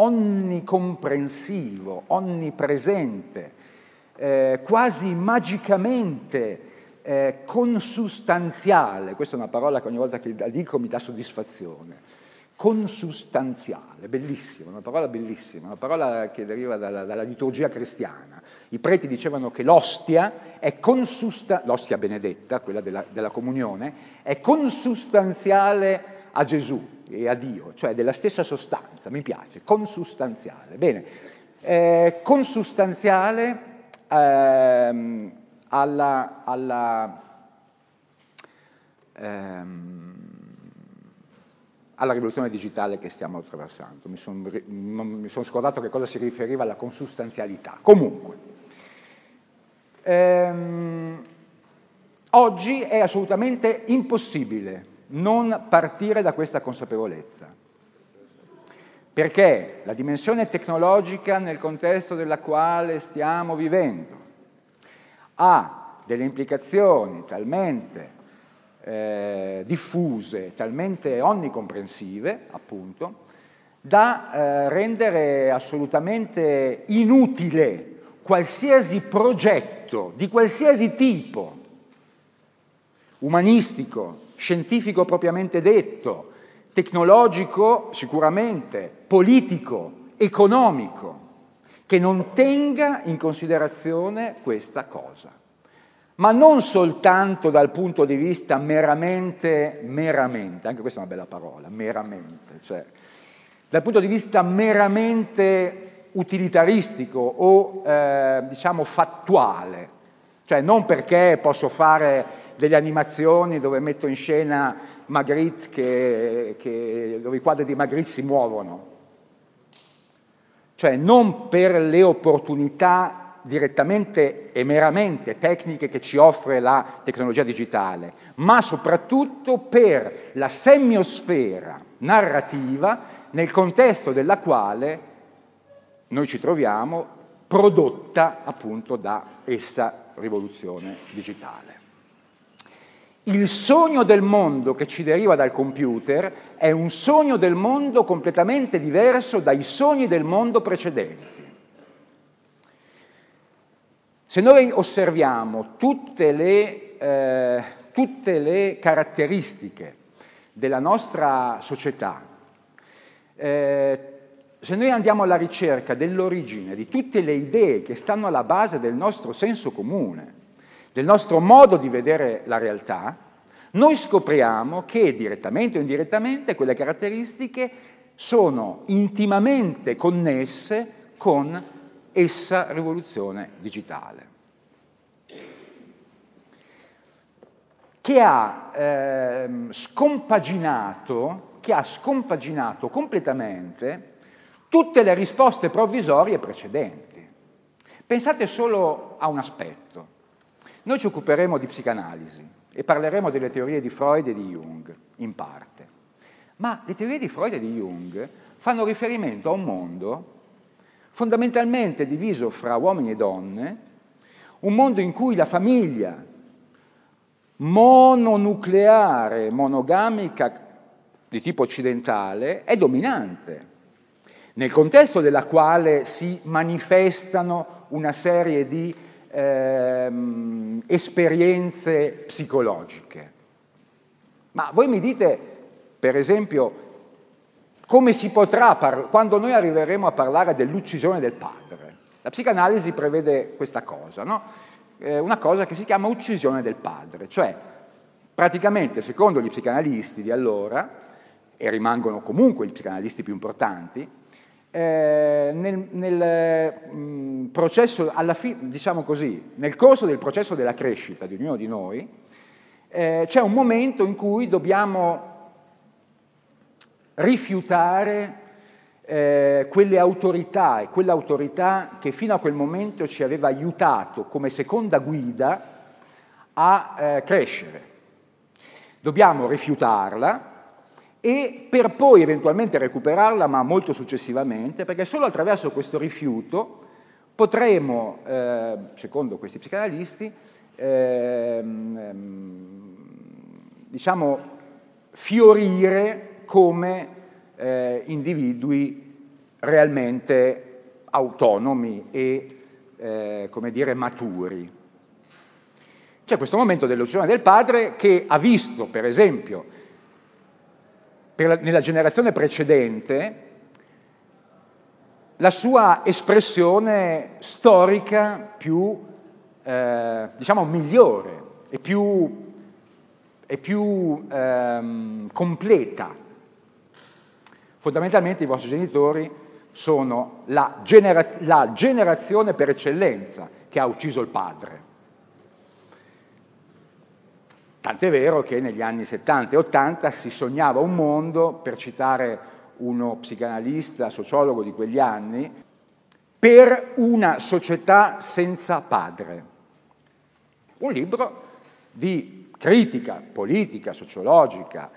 onnicomprensivo, onnipresente, eh, quasi magicamente eh, consustanziale, questa è una parola che ogni volta che la dico mi dà soddisfazione, consustanziale, bellissima, una parola bellissima, una parola che deriva dalla, dalla liturgia cristiana. I preti dicevano che l'ostia è consustanziale, l'ostia benedetta, quella della, della comunione, è consustanziale a Gesù e a Dio, cioè della stessa sostanza, mi piace, consustanziale. Bene, eh, consustanziale ehm, alla, alla, ehm, alla, rivoluzione digitale che stiamo attraversando. Mi sono son scordato che cosa si riferiva alla consustanzialità. Comunque, ehm, oggi è assolutamente impossibile non partire da questa consapevolezza. Perché la dimensione tecnologica nel contesto della quale stiamo vivendo ha delle implicazioni talmente eh, diffuse, talmente onnicomprensive, appunto, da eh, rendere assolutamente inutile qualsiasi progetto di qualsiasi tipo, umanistico, scientifico propriamente detto, tecnologico sicuramente, politico, economico, che non tenga in considerazione questa cosa. Ma non soltanto dal punto di vista meramente, meramente, anche questa è una bella parola, meramente, cioè dal punto di vista meramente utilitaristico o eh, diciamo fattuale, cioè non perché posso fare delle animazioni dove metto in scena Magritte che, che, dove i quadri di Magritte si muovono. Cioè non per le opportunità direttamente e meramente tecniche che ci offre la tecnologia digitale, ma soprattutto per la semiosfera narrativa nel contesto della quale noi ci troviamo prodotta appunto da essa rivoluzione digitale. Il sogno del mondo che ci deriva dal computer è un sogno del mondo completamente diverso dai sogni del mondo precedenti. Se noi osserviamo tutte le, eh, tutte le caratteristiche della nostra società, eh, se noi andiamo alla ricerca dell'origine di tutte le idee che stanno alla base del nostro senso comune, del nostro modo di vedere la realtà, noi scopriamo che direttamente o indirettamente quelle caratteristiche sono intimamente connesse con essa rivoluzione digitale, che ha, eh, che ha scompaginato completamente tutte le risposte provvisorie precedenti. Pensate solo a un aspetto. Noi ci occuperemo di psicanalisi e parleremo delle teorie di Freud e di Jung, in parte. Ma le teorie di Freud e di Jung fanno riferimento a un mondo fondamentalmente diviso fra uomini e donne, un mondo in cui la famiglia mononucleare, monogamica di tipo occidentale è dominante, nel contesto della quale si manifestano una serie di ehm, esperienze psicologiche. Ma voi mi dite, per esempio, come si potrà, par- quando noi arriveremo a parlare dell'uccisione del padre? La psicanalisi prevede questa cosa, no? eh, una cosa che si chiama uccisione del padre, cioè praticamente, secondo gli psicanalisti di allora, e rimangono comunque gli psicanalisti più importanti, eh, nel, nel mm, processo, fi- diciamo così, nel corso del processo della crescita di ognuno di noi, eh, c'è un momento in cui dobbiamo rifiutare eh, quelle autorità e quell'autorità che fino a quel momento ci aveva aiutato come seconda guida a eh, crescere. Dobbiamo rifiutarla e per poi eventualmente recuperarla, ma molto successivamente, perché solo attraverso questo rifiuto potremo, eh, secondo questi psicanalisti, ehm, diciamo, fiorire come eh, individui realmente autonomi e, eh, come dire, maturi. C'è questo momento dell'uccisione del padre che ha visto, per esempio, per nella generazione precedente, la sua espressione storica più, eh, diciamo, migliore e più, e più ehm, completa. Fondamentalmente i vostri genitori sono la, genera- la generazione per eccellenza che ha ucciso il padre. Tant'è vero che negli anni 70 e 80 si sognava un mondo, per citare uno psicanalista, sociologo di quegli anni, per una società senza padre. Un libro di critica politica, sociologica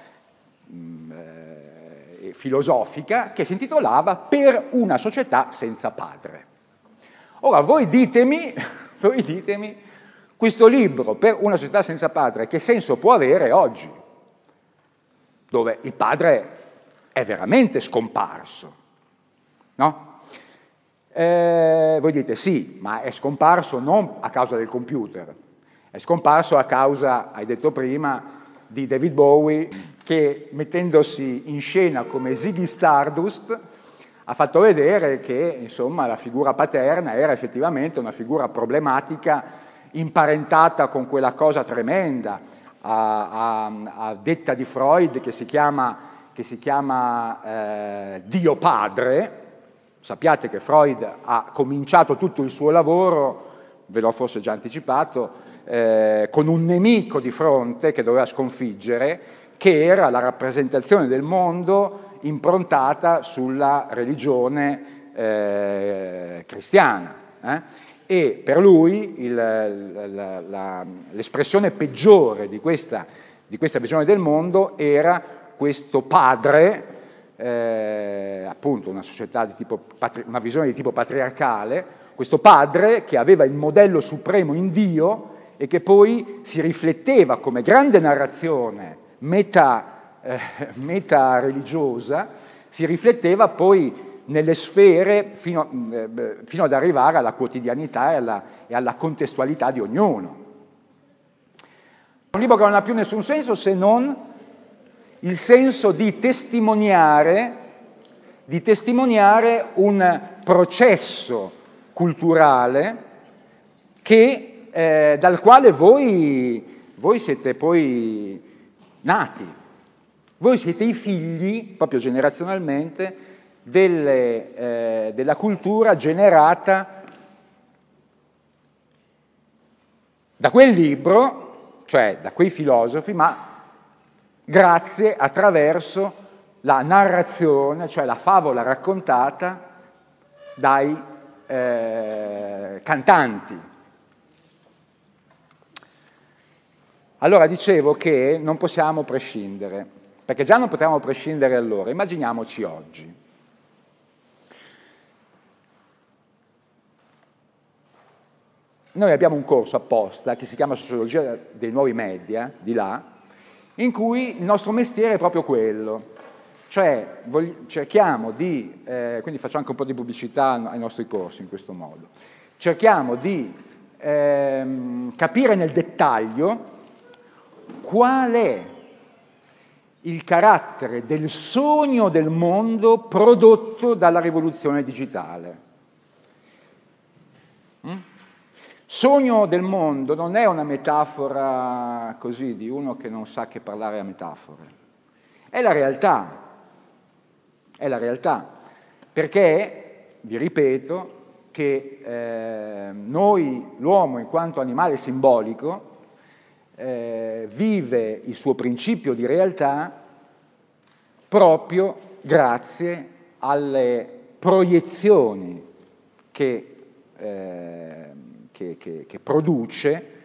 mh, mm, eh, e filosofica che si intitolava Per una società senza padre. Ora voi ditemi, voi ditemi, questo libro per una società senza padre che senso può avere oggi? Dove il padre è veramente scomparso. No? Eh, voi dite sì, ma è scomparso non a causa del computer, è scomparso a causa, hai detto prima, di David Bowie che mettendosi in scena come Ziggy Stardust ha fatto vedere che insomma, la figura paterna era effettivamente una figura problematica imparentata con quella cosa tremenda a, a, a detta di Freud che si chiama che si chiama eh, Dio Padre. Sappiate che Freud ha cominciato tutto il suo lavoro, ve l'ho forse già anticipato, eh, con un nemico di fronte che doveva sconfiggere, che era la rappresentazione del mondo improntata sulla religione eh, cristiana. Eh? E per lui il, la, la, l'espressione peggiore di questa, di questa visione del mondo era questo padre, eh, appunto una, tipo, una visione di tipo patriarcale, questo padre che aveva il modello supremo in Dio e che poi si rifletteva come grande narrazione meta, eh, meta religiosa, si rifletteva poi nelle sfere fino, eh, fino, ad arrivare alla quotidianità e alla, e alla contestualità di ognuno. Un libro che non ha più nessun senso se non il senso di testimoniare, di testimoniare un processo culturale che, eh, dal quale voi, voi siete poi nati. Voi siete i figli, proprio generazionalmente, delle, eh, della cultura generata da quel libro, cioè da quei filosofi, ma grazie attraverso la narrazione, cioè la favola raccontata dai eh, cantanti. Allora dicevo che non possiamo prescindere, perché già non potevamo prescindere allora, immaginiamoci oggi. Noi abbiamo un corso apposta che si chiama Sociologia dei nuovi media, di là, in cui il nostro mestiere è proprio quello, cioè cerchiamo di, eh, quindi faccio anche un po' di pubblicità ai nostri corsi in questo modo, cerchiamo di ehm, capire nel dettaglio qual è il carattere del sogno del mondo prodotto dalla rivoluzione digitale. Mm? Sogno del mondo non è una metafora così di uno che non sa che parlare a metafore, è la realtà, è la realtà, perché, vi ripeto, che eh, noi, l'uomo in quanto animale simbolico, eh, vive il suo principio di realtà proprio grazie alle proiezioni che eh, che, che, che produce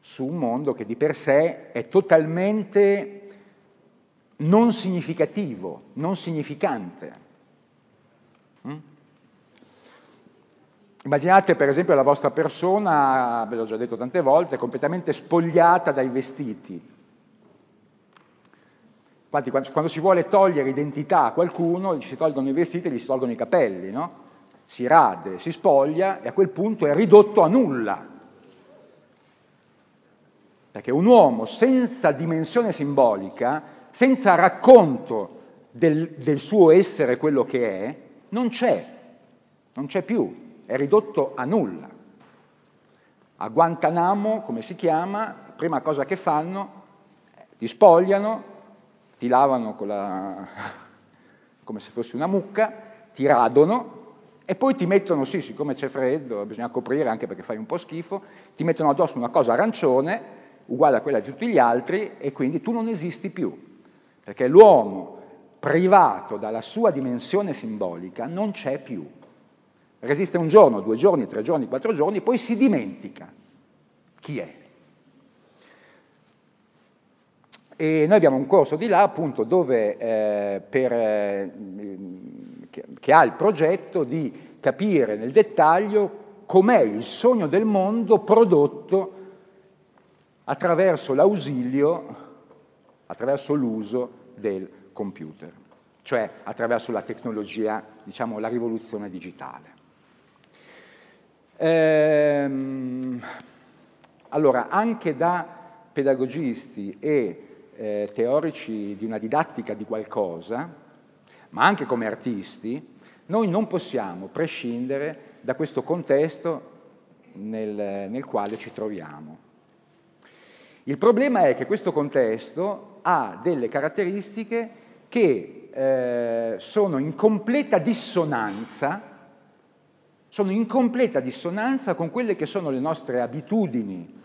su un mondo che di per sé è totalmente non significativo, non significante. Mm? Immaginate per esempio la vostra persona, ve l'ho già detto tante volte, completamente spogliata dai vestiti. Infatti quando si vuole togliere identità a qualcuno, gli si tolgono i vestiti e gli si tolgono i capelli, no? Si rade, si spoglia e a quel punto è ridotto a nulla. Perché un uomo senza dimensione simbolica, senza racconto del, del suo essere quello che è, non c'è, non c'è più è ridotto a nulla. A Guantanamo, come si chiama, prima cosa che fanno, ti spogliano, ti lavano la... come se fossi una mucca, ti radono e poi ti mettono, sì, siccome c'è freddo, bisogna coprire anche perché fai un po' schifo, ti mettono addosso una cosa arancione, uguale a quella di tutti gli altri, e quindi tu non esisti più, perché l'uomo privato dalla sua dimensione simbolica non c'è più. Resiste un giorno, due giorni, tre giorni, quattro giorni, poi si dimentica chi è. E noi abbiamo un corso di là appunto dove eh, per, eh, che, che ha il progetto di capire nel dettaglio com'è il sogno del mondo prodotto attraverso l'ausilio, attraverso l'uso del computer, cioè attraverso la tecnologia, diciamo la rivoluzione digitale. Ehm, allora, anche da pedagogisti e eh, teorici di una didattica di qualcosa, ma anche come artisti, noi non possiamo prescindere da questo contesto nel, nel quale ci troviamo. Il problema è che questo contesto ha delle caratteristiche che eh, sono in completa dissonanza sono in completa dissonanza con quelle che sono le nostre abitudini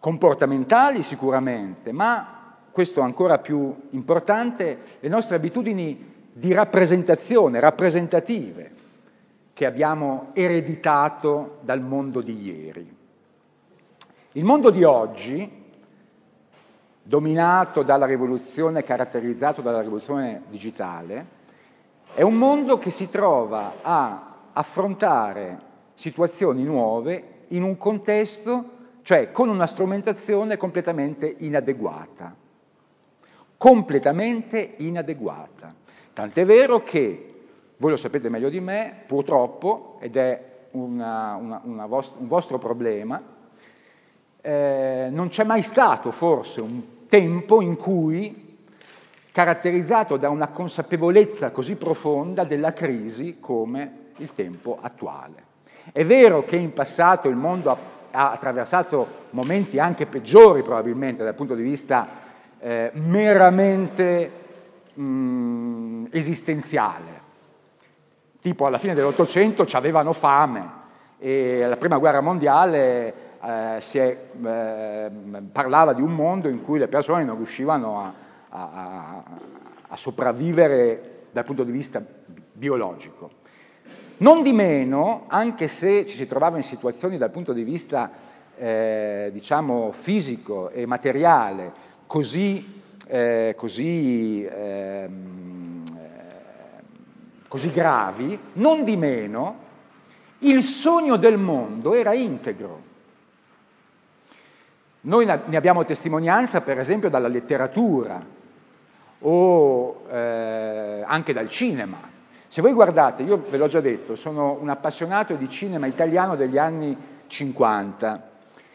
comportamentali sicuramente, ma questo ancora più importante, le nostre abitudini di rappresentazione, rappresentative, che abbiamo ereditato dal mondo di ieri. Il mondo di oggi, dominato dalla rivoluzione, caratterizzato dalla rivoluzione digitale, è un mondo che si trova a affrontare situazioni nuove in un contesto, cioè con una strumentazione completamente inadeguata. Completamente inadeguata. Tant'è vero che, voi lo sapete meglio di me, purtroppo, ed è una, una, una vost- un vostro problema, eh, non c'è mai stato forse un tempo in cui, caratterizzato da una consapevolezza così profonda della crisi come il tempo attuale. È vero che in passato il mondo ha, ha attraversato momenti anche peggiori probabilmente dal punto di vista eh, meramente mh, esistenziale, tipo alla fine dell'Ottocento ci avevano fame e alla Prima Guerra Mondiale eh, si è, eh, parlava di un mondo in cui le persone non riuscivano a, a, a sopravvivere dal punto di vista biologico. Non di meno, anche se ci si trovava in situazioni dal punto di vista eh, diciamo fisico e materiale così, eh, così, ehm, eh, così gravi, non di meno il sogno del mondo era integro. Noi ne abbiamo testimonianza per esempio dalla letteratura o eh, anche dal cinema. Se voi guardate, io ve l'ho già detto, sono un appassionato di cinema italiano degli anni 50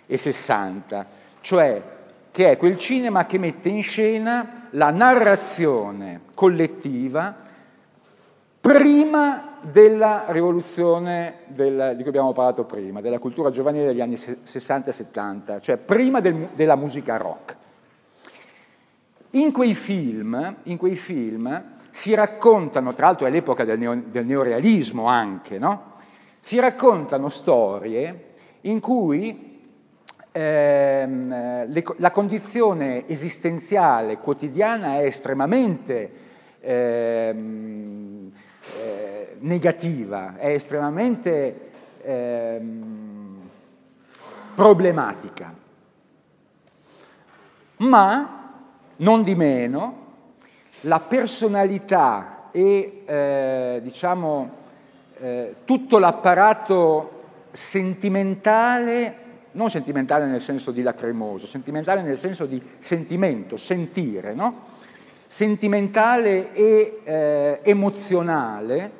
e 60, cioè che è quel cinema che mette in scena la narrazione collettiva prima della rivoluzione del, di cui abbiamo parlato prima, della cultura giovanile degli anni 60 e 70, cioè prima del, della musica rock. In quei film, in quei film si raccontano, tra l'altro è l'epoca del, neo, del neorealismo anche, no? si raccontano storie in cui ehm, le, la condizione esistenziale quotidiana è estremamente ehm, eh, negativa, è estremamente ehm, problematica. Ma, non di meno, la personalità e eh, diciamo, eh, tutto l'apparato sentimentale, non sentimentale nel senso di lacrimoso, sentimentale nel senso di sentimento, sentire, no? sentimentale e eh, emozionale,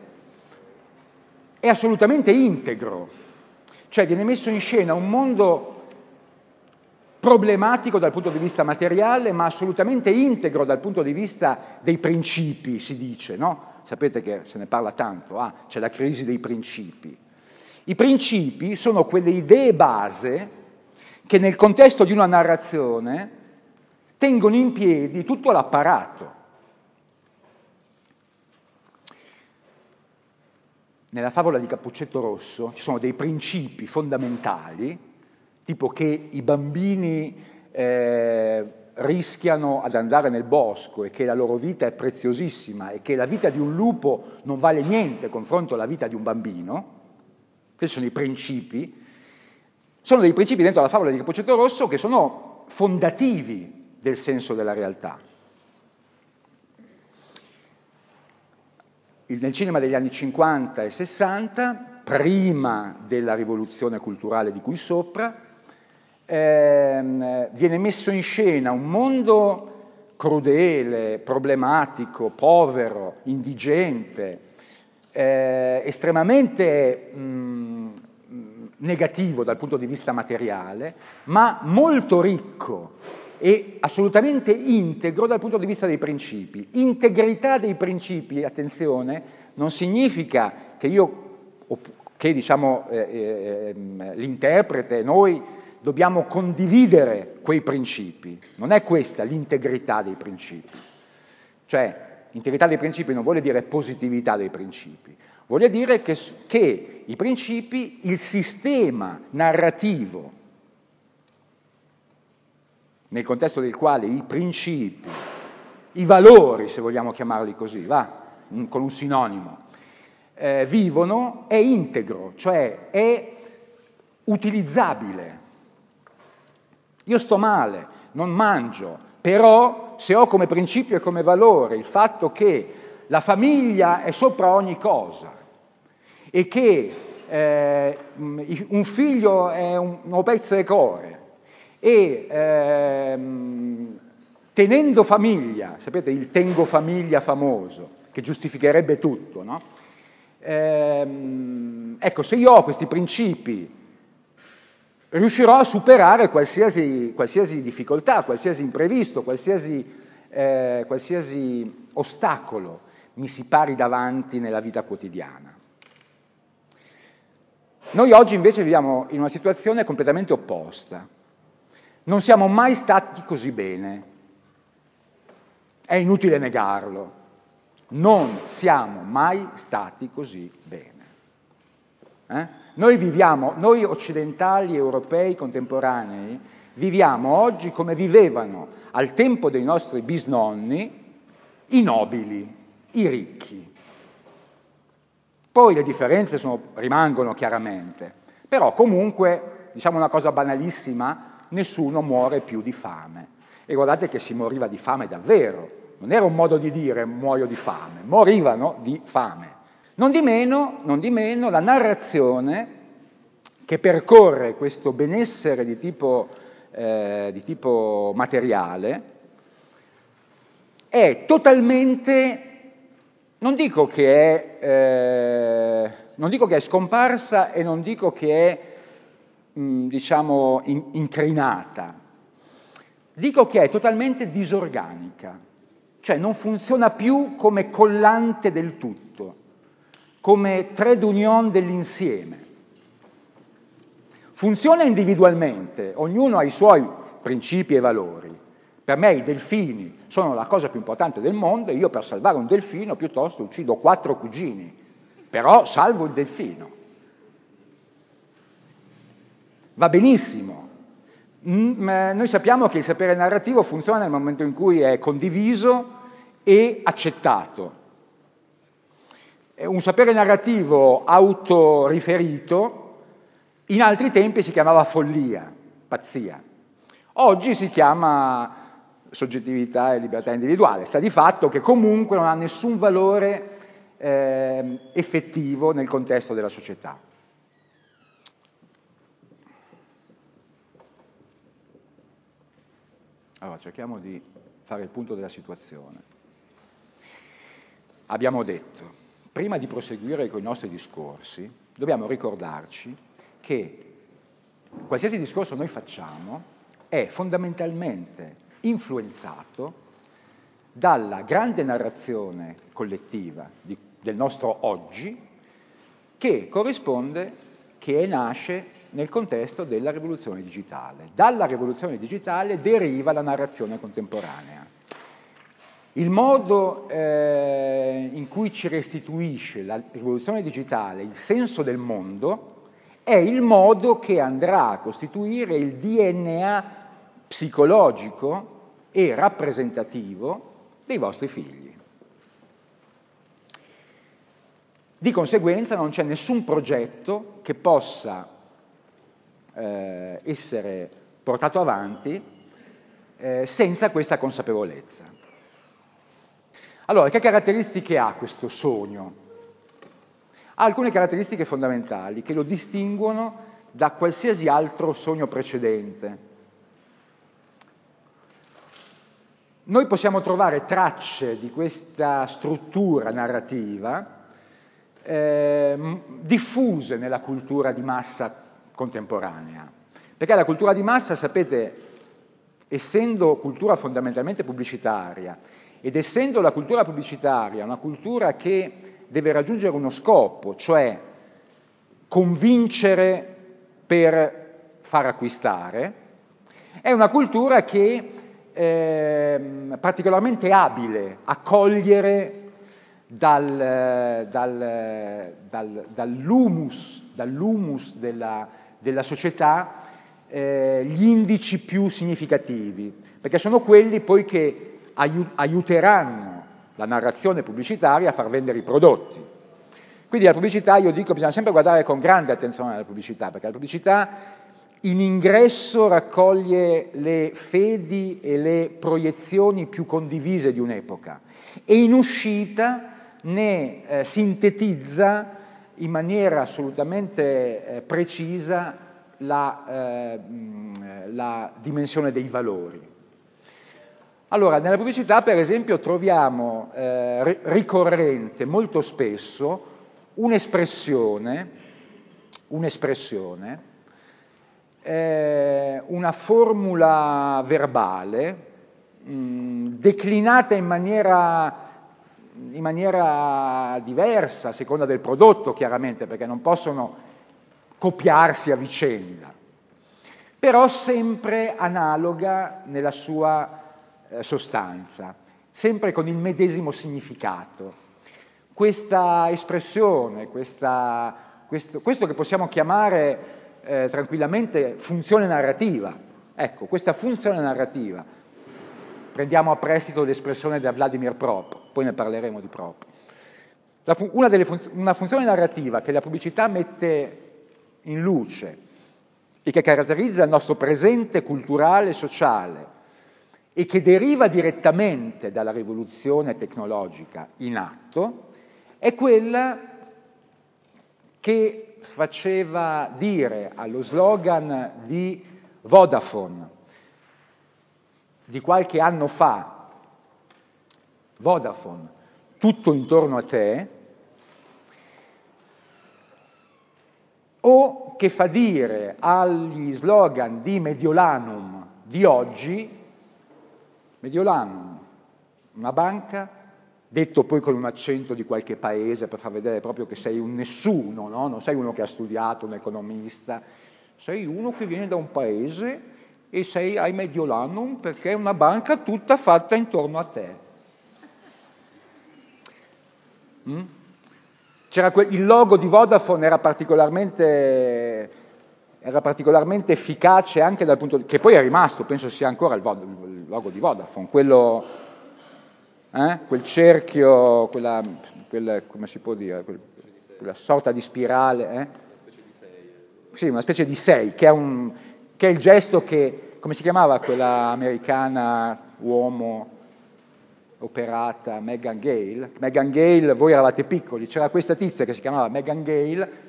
è assolutamente integro, cioè viene messo in scena un mondo problematico dal punto di vista materiale, ma assolutamente integro dal punto di vista dei principi, si dice, no? Sapete che se ne parla tanto, ah, c'è la crisi dei principi. I principi sono quelle idee base che nel contesto di una narrazione tengono in piedi tutto l'apparato. Nella favola di Cappuccetto Rosso ci sono dei principi fondamentali tipo che i bambini eh, rischiano ad andare nel bosco e che la loro vita è preziosissima e che la vita di un lupo non vale niente confronto alla vita di un bambino, questi sono i principi, sono dei principi dentro la favola di Cappuccetto Rosso che sono fondativi del senso della realtà. Nel cinema degli anni 50 e 60, prima della rivoluzione culturale di cui sopra, ehm, viene messo in scena un mondo crudele, problematico, povero, indigente, eh, estremamente mh, negativo dal punto di vista materiale, ma molto ricco e assolutamente integro dal punto di vista dei principi. Integrità dei principi, attenzione, non significa che io, che diciamo eh, eh, ehm, l'interprete, noi dobbiamo condividere quei principi. Non è questa l'integrità dei principi. Cioè, integrità dei principi non vuole dire positività dei principi, vuole dire che, che i principi, il sistema narrativo nel contesto del quale i principi, i valori, se vogliamo chiamarli così, va, con un sinonimo, eh, vivono, è integro, cioè è utilizzabile. Io sto male, non mangio, però se ho come principio e come valore il fatto che la famiglia è sopra ogni cosa e che eh, un figlio è un, pezzo di core e ehm, tenendo famiglia, sapete il tengo famiglia famoso, che giustificherebbe tutto, no? ehm, ecco, se io ho questi principi riuscirò a superare qualsiasi, qualsiasi difficoltà, qualsiasi imprevisto, qualsiasi, eh, qualsiasi ostacolo mi si pari davanti nella vita quotidiana. Noi oggi invece viviamo in una situazione completamente opposta. Non siamo mai stati così bene. È inutile negarlo. Non siamo mai stati così bene. Eh? Noi viviamo, noi occidentali, europei, contemporanei, viviamo oggi come vivevano al tempo dei nostri bisnonni i nobili, i ricchi. Poi le differenze sono, rimangono chiaramente, però comunque, diciamo una cosa banalissima, nessuno muore più di fame. E guardate che si moriva di fame davvero, non era un modo di dire muoio di fame, morivano di fame. Non di meno, non di meno la narrazione che percorre questo benessere di tipo, eh, di tipo materiale è totalmente, non dico che è, eh, non dico che è scomparsa e non dico che è, mh, diciamo, in, incrinata, dico che è totalmente disorganica, cioè non funziona più come collante del tutto come trade union dell'insieme. Funziona individualmente, ognuno ha i suoi principi e valori. Per me i delfini sono la cosa più importante del mondo e io per salvare un delfino piuttosto uccido quattro cugini, però salvo il delfino. Va benissimo. Mm, noi sappiamo che il sapere narrativo funziona nel momento in cui è condiviso e accettato un sapere narrativo autoriferito, in altri tempi si chiamava follia, pazzia. Oggi si chiama soggettività e libertà individuale, sta di fatto che comunque non ha nessun valore eh, effettivo nel contesto della società. Allora, cerchiamo di fare il punto della situazione. Abbiamo detto, prima di proseguire con i nostri discorsi, dobbiamo ricordarci che qualsiasi discorso noi facciamo è fondamentalmente influenzato dalla grande narrazione collettiva di, del nostro oggi che corrisponde, che nasce nel contesto della rivoluzione digitale. Dalla rivoluzione digitale deriva la narrazione contemporanea. Il modo eh, in cui ci restituisce la rivoluzione digitale il senso del mondo è il modo che andrà a costituire il DNA psicologico e rappresentativo dei vostri figli. Di conseguenza non c'è nessun progetto che possa eh, essere portato avanti eh, senza questa consapevolezza. Allora, che caratteristiche ha questo sogno? Ha alcune caratteristiche fondamentali che lo distinguono da qualsiasi altro sogno precedente. Noi possiamo trovare tracce di questa struttura narrativa eh, diffuse nella cultura di massa contemporanea, perché la cultura di massa, sapete, essendo cultura fondamentalmente pubblicitaria ed essendo la cultura pubblicitaria una cultura che deve raggiungere uno scopo, cioè convincere per far acquistare, è una cultura che eh, particolarmente abile a cogliere dal, dal, dal, dall'humus, dall'humus della, della, società eh, gli indici più significativi, perché sono quelli poi che aiuteranno la narrazione pubblicitaria a far vendere i prodotti. Quindi la pubblicità, io dico, bisogna sempre guardare con grande attenzione alla pubblicità, perché la pubblicità in ingresso raccoglie le fedi e le proiezioni più condivise di un'epoca e in uscita ne eh, sintetizza in maniera assolutamente eh, precisa la, eh, la dimensione dei valori. Allora, nella pubblicità, per esempio, troviamo eh, ricorrente molto spesso un'espressione, un'espressione eh, una formula verbale mh, mm, declinata in maniera, in maniera diversa, a seconda del prodotto chiaramente, perché non possono copiarsi a vicenda, però sempre analoga nella sua sostanza, sempre con il medesimo significato. Questa espressione, questa, questo, questo che possiamo chiamare eh, tranquillamente funzione narrativa. Ecco, questa funzione narrativa, prendiamo a prestito l'espressione da Vladimir Prop, poi ne parleremo di Prop. Una, fun una funzione narrativa che la pubblicità mette in luce e che caratterizza il nostro presente culturale e sociale e che deriva direttamente dalla rivoluzione tecnologica in atto, è quella che faceva dire allo slogan di Vodafone di qualche anno fa, Vodafone, tutto intorno a te, o che fa dire agli slogan di Mediolanum di oggi, Mediolanum, una banca detto poi con un accento di qualche paese per far vedere proprio che sei un nessuno, no? non sei uno che ha studiato, un economista, sei uno che viene da un paese e sei ai Mediolanum perché è una banca tutta fatta intorno a te. Mm? Que- il logo di Vodafone era particolarmente, era particolarmente, efficace anche dal punto di che poi è rimasto, penso sia ancora il, vo- il logo di Vodafone, quello eh? quel cerchio, quella, quella, come si può dire, quella sorta di spirale. Eh? Sì, una specie di sei, che è, un, che è il gesto che, come si chiamava quella americana uomo operata Megan Gale. Megan Gale, voi eravate piccoli, c'era questa tizia che si chiamava Megan Gale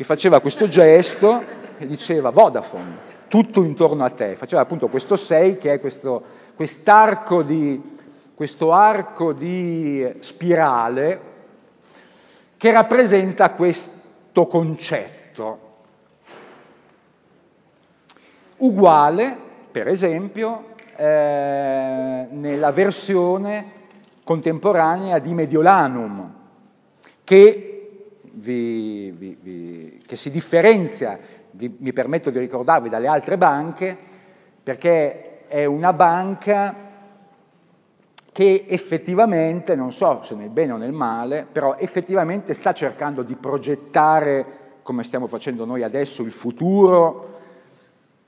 che faceva questo gesto e diceva Vodafone, tutto intorno a te, faceva appunto questo 6 che è questo, quest'arco di, questo arco di spirale che rappresenta questo concetto. Uguale, per esempio, eh, nella versione contemporanea di Mediolanum, che, vi, vi, vi, che si differenzia, mi permetto di ricordarvi, dalle altre banche, perché è una banca che effettivamente, non so se nel bene o nel male, però effettivamente sta cercando di progettare, come stiamo facendo noi adesso, il futuro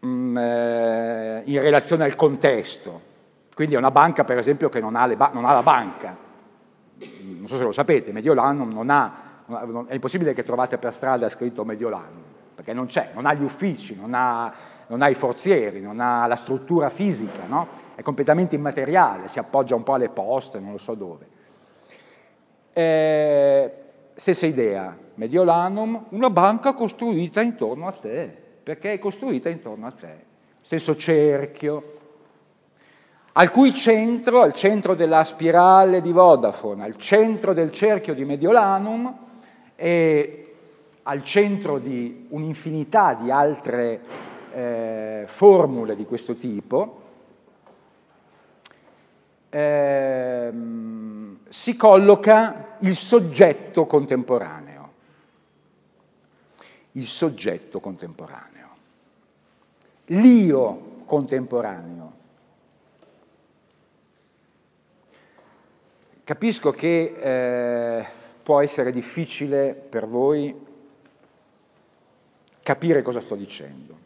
mh, mm, eh, in relazione al contesto. Quindi è una banca, per esempio, che non ha, ba- non ha la banca. Non so se lo sapete, Mediolanum non ha, è impossibile che trovate per strada scritto Mediolanum, perché non c'è, non ha gli uffici, non ha, non ha i forzieri, non ha la struttura fisica, no? è completamente immateriale, si appoggia un po' alle poste, non lo so dove. Eh, stessa idea, Mediolanum, una banca costruita intorno a te, perché è costruita intorno a te. Stesso cerchio, al cui centro, al centro della spirale di Vodafone, al centro del cerchio di Mediolanum e al centro di un'infinità di altre eh, formule di questo tipo, ehm, si colloca il soggetto contemporaneo. Il soggetto contemporaneo l'io contemporaneo. Capisco che eh, può essere difficile per voi capire cosa sto dicendo,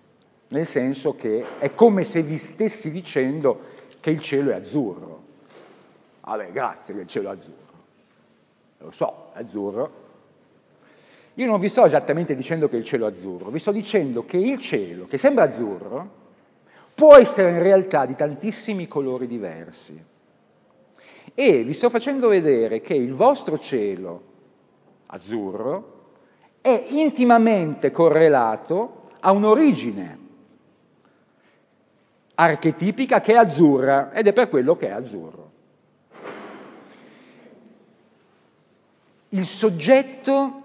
nel senso che è come se vi stessi dicendo che il cielo è azzurro. Vabbè, grazie che il cielo è azzurro. Lo so, è azzurro, io non vi sto esattamente dicendo che il cielo è azzurro, vi sto dicendo che il cielo, che sembra azzurro, può essere in realtà di tantissimi colori diversi. E vi sto facendo vedere che il vostro cielo azzurro è intimamente correlato a un'origine archetipica che è azzurra ed è per quello che è azzurro. Il soggetto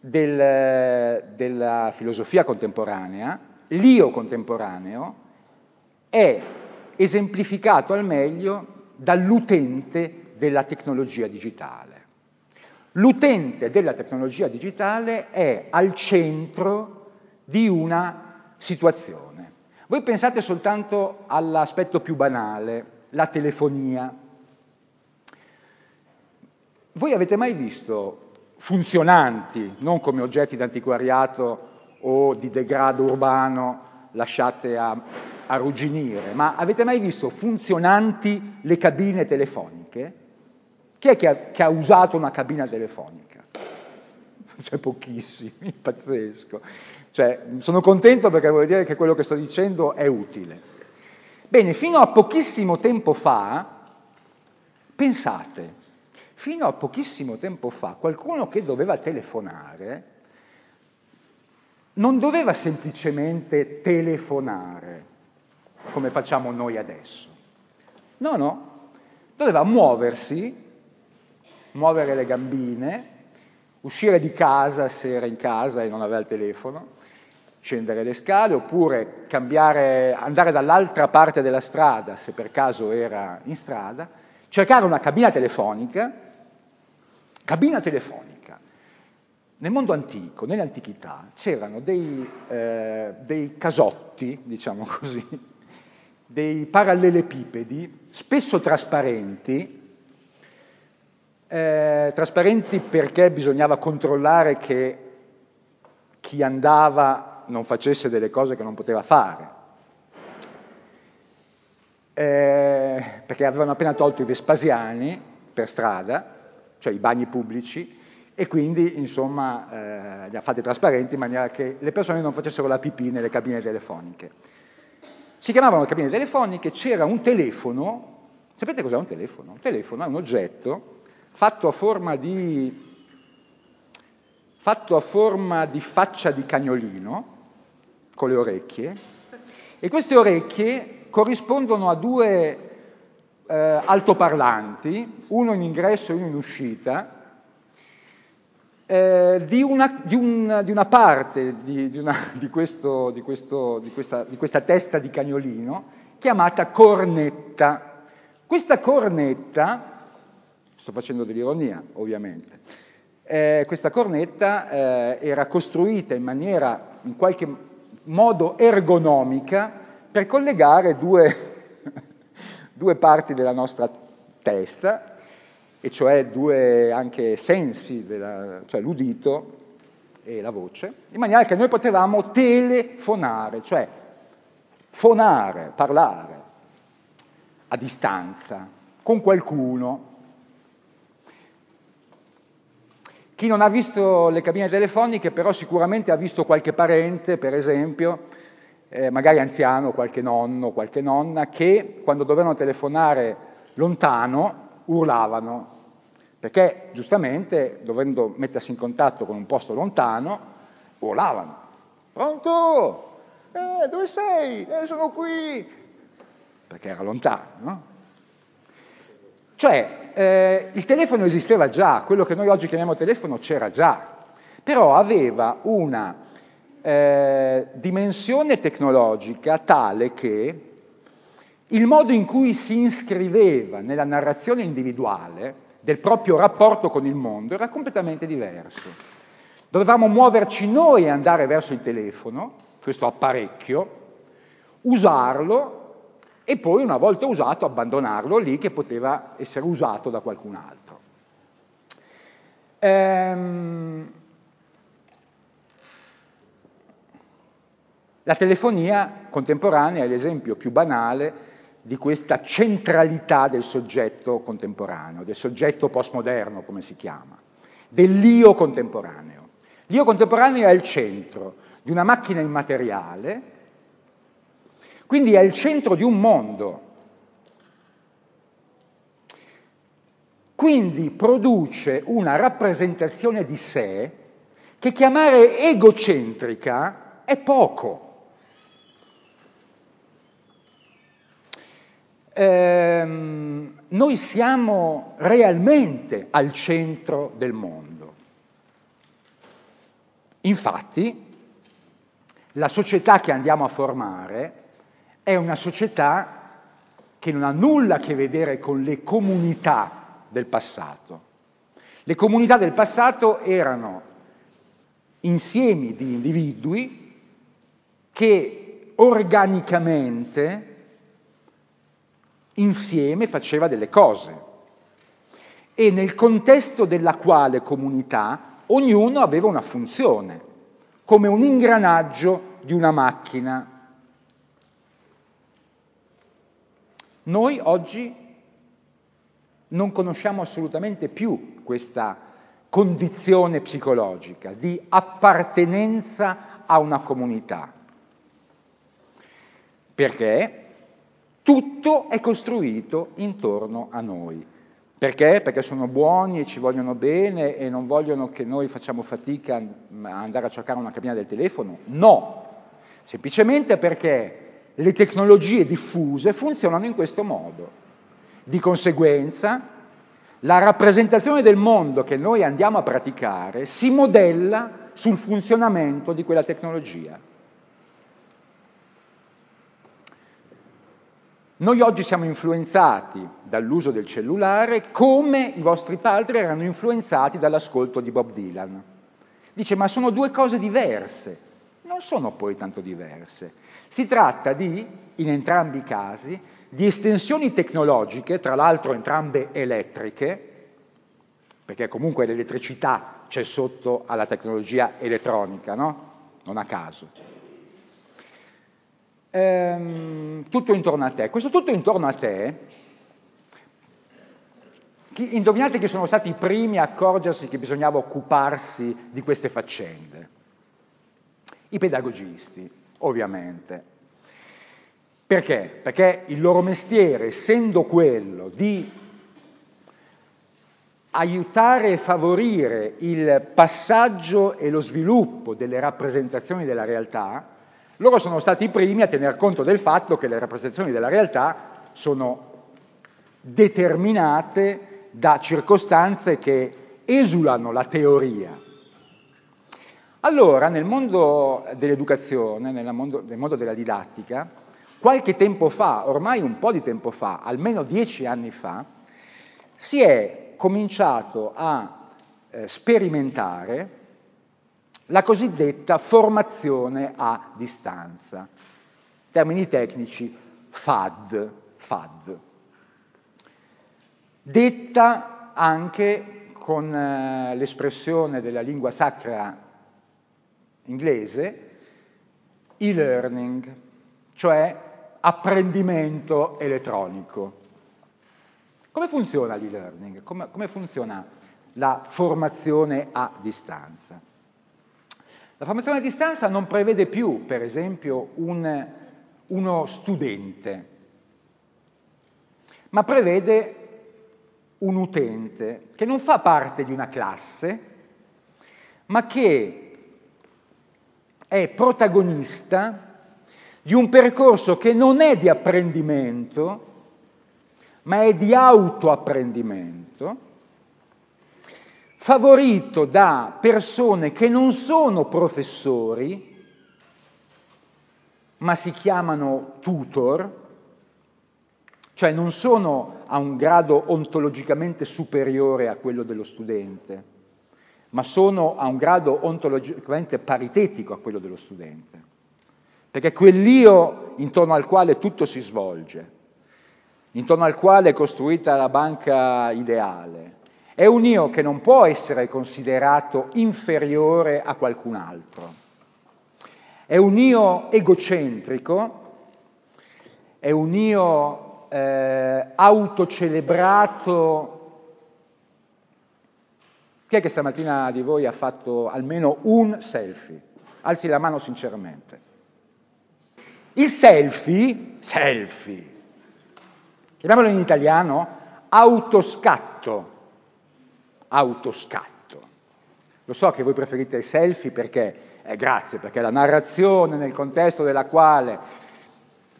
del, della filosofia contemporanea, l'io contemporaneo è esemplificato al meglio dall'utente della tecnologia digitale. L'utente della tecnologia digitale è al centro di una situazione. Voi pensate soltanto all'aspetto più banale, la telefonia. Voi avete mai visto funzionanti, non come oggetti d'antiquariato o di degrado urbano lasciate a, a rugginire, ma avete mai visto funzionanti le cabine telefoniche? Chi è che ha, che ha usato una cabina telefonica? C'è pochissimi, pazzesco. Cioè, sono contento perché vuol dire che quello che sto dicendo è utile. Bene, fino a pochissimo tempo fa, pensate, Fino a pochissimo tempo fa qualcuno che doveva telefonare non doveva semplicemente telefonare come facciamo noi adesso. No, no, doveva muoversi, muovere le gambine, uscire di casa se era in casa e non aveva il telefono, scendere le scale oppure cambiare, andare dall'altra parte della strada se per caso era in strada, cercare una cabina telefonica cabina telefonica. Nel mondo antico, nell'antichità, c'erano dei, eh, dei casotti, diciamo così, dei parallelepipedi, spesso trasparenti, eh, trasparenti perché bisognava controllare che chi andava non facesse delle cose che non poteva fare, eh, perché avevano appena tolto i Vespasiani per strada cioè i bagni pubblici, e quindi insomma eh, li ha fatti trasparenti in maniera che le persone non facessero la pipì nelle cabine telefoniche. Si chiamavano cabine telefoniche, c'era un telefono, sapete cos'è un telefono? Un telefono è un oggetto fatto a forma di fatto a forma di faccia di cagnolino, con le orecchie, e queste orecchie corrispondono a due eh, altoparlanti, uno in ingresso e uno in uscita, eh, di, una, di, un, di, una, parte di, una, questo, questo, questa, di questa testa di cagnolino chiamata cornetta. Questa cornetta, sto facendo dell'ironia ovviamente, eh, questa cornetta eh, era costruita in maniera in qualche modo ergonomica per collegare due, due parti della nostra testa e cioè due anche sensi, della, cioè l'udito e la voce, in maniera che noi potevamo telefonare, cioè fonare, parlare a distanza con qualcuno. Chi non ha visto le cabine telefoniche però sicuramente ha visto qualche parente, per esempio, eh, magari anziano, qualche nonno, qualche nonna, che quando dovevano telefonare lontano urlavano, perché giustamente, dovendo mettersi in contatto con un posto lontano, urlavano. Pronto? Eh, dove sei? Eh, sono qui. Perché era lontano, no? Cioè, eh, il telefono esisteva già, quello che noi oggi chiamiamo telefono c'era già, però aveva una eh, dimensione tecnologica tale che il modo in cui si iscriveva nella narrazione individuale del proprio rapporto con il mondo era completamente diverso. Dovevamo muoverci noi e andare verso il telefono, questo apparecchio, usarlo e poi una volta usato abbandonarlo lì che poteva essere usato da qualcun altro. Ehm, la telefonia contemporanea è l'esempio più banale di questa centralità del soggetto contemporaneo, del soggetto postmoderno, come si chiama, dell'io contemporaneo. L'io contemporaneo è il centro di una macchina immateriale, quindi è il centro di un mondo. Quindi produce una rappresentazione di sé che chiamare egocentrica è poco. Ehm, noi siamo realmente al centro del mondo. Infatti, la società che andiamo a formare è una società che non ha nulla a che vedere con le comunità del passato. Le comunità del passato erano insiemi di individui che organicamente insieme faceva delle cose e nel contesto della quale comunità ognuno aveva una funzione, come un ingranaggio di una macchina. Noi oggi non conosciamo assolutamente più questa condizione psicologica di appartenenza a una comunità. Perché? Tutto è costruito intorno a noi. Perché? Perché sono buoni e ci vogliono bene e non vogliono che noi facciamo fatica a andare a cercare una cabina del telefono? No, semplicemente perché le tecnologie diffuse funzionano in questo modo. Di conseguenza, la rappresentazione del mondo che noi andiamo a praticare si modella sul funzionamento di quella tecnologia. Noi oggi siamo influenzati dall'uso del cellulare come i vostri padri erano influenzati dall'ascolto di Bob Dylan. Dice, ma sono due cose diverse. Non sono poi tanto diverse. Si tratta di, in entrambi i casi, di estensioni tecnologiche, tra l'altro entrambe elettriche, perché comunque l'elettricità c'è sotto alla tecnologia elettronica, no? Non a caso ehm, tutto intorno a te. Questo tutto intorno a te, chi, indovinate chi sono stati i primi a accorgersi che bisognava occuparsi di queste faccende? I pedagogisti, ovviamente. Perché? Perché il loro mestiere, essendo quello di aiutare e favorire il passaggio e lo sviluppo delle rappresentazioni della realtà, loro sono stati i primi a tener conto del fatto che le rappresentazioni della realtà sono determinate da circostanze che esulano la teoria. Allora, nel mondo dell'educazione, nel mondo, nel mondo della didattica, qualche tempo fa, ormai un po' di tempo fa, almeno dieci anni fa, si è cominciato a eh, sperimentare la cosiddetta formazione a distanza, termini tecnici FAD, FAD, detta anche con eh, l'espressione della lingua sacra inglese e-learning, cioè apprendimento elettronico. Come funziona l'e-learning? Come, come, funziona la formazione a distanza? La formazione a distanza non prevede più, per esempio, un, uno studente, ma prevede un utente che non fa parte di una classe, ma che è protagonista di un percorso che non è di apprendimento, ma è di autoapprendimento, favorito da persone che non sono professori, ma si chiamano tutor, cioè non sono a un grado ontologicamente superiore a quello dello studente, ma sono a un grado ontologicamente paritetico a quello dello studente, perché quell'io intorno al quale tutto si svolge, intorno al quale è costruita la banca ideale. È un io che non può essere considerato inferiore a qualcun altro. È un io egocentrico, è un io eh, autocelebrato. Chi è che stamattina di voi ha fatto almeno un selfie? Alzi la mano sinceramente. Il selfie, selfie, chiamiamolo in italiano, autoscatto, autoscatto. Lo so che voi preferite i selfie perché, eh, grazie, perché la narrazione nel contesto della quale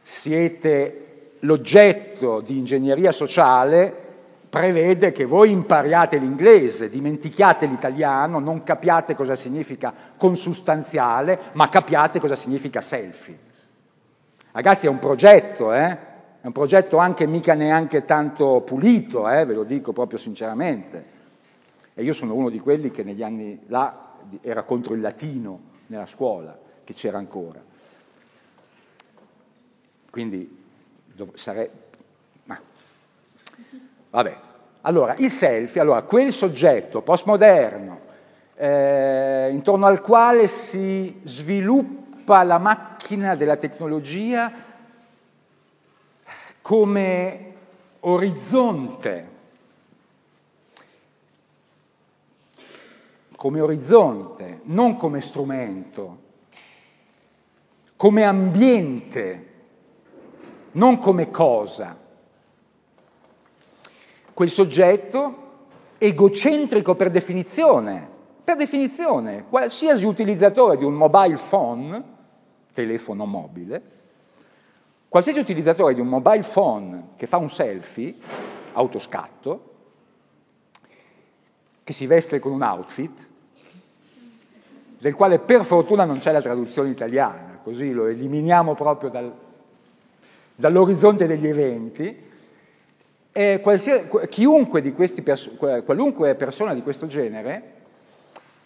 siete l'oggetto di ingegneria sociale prevede che voi impariate l'inglese, dimentichiate l'italiano, non capiate cosa significa consustanziale, ma capiate cosa significa selfie. Ragazzi, è un progetto, eh? È un progetto anche mica neanche tanto pulito, eh, ve lo dico proprio sinceramente. E io sono uno di quelli che negli anni là era contro il latino nella scuola, che c'era ancora. Quindi sarei... Ma... Vabbè. Allora, il selfie, allora, quel soggetto postmoderno eh, intorno al quale si sviluppa la macchina della tecnologia come orizzonte, come orizzonte, non come strumento, come ambiente, non come cosa. Quel soggetto egocentrico per definizione, per definizione, qualsiasi utilizzatore di un mobile phone, telefono mobile, Qualsiasi utilizzatore di un mobile phone che fa un selfie, autoscatto, che si veste con un outfit, del quale per fortuna non c'è la traduzione italiana, così lo eliminiamo proprio dal, dall'orizzonte degli eventi, e chiunque di questi pers- qualunque persona di questo genere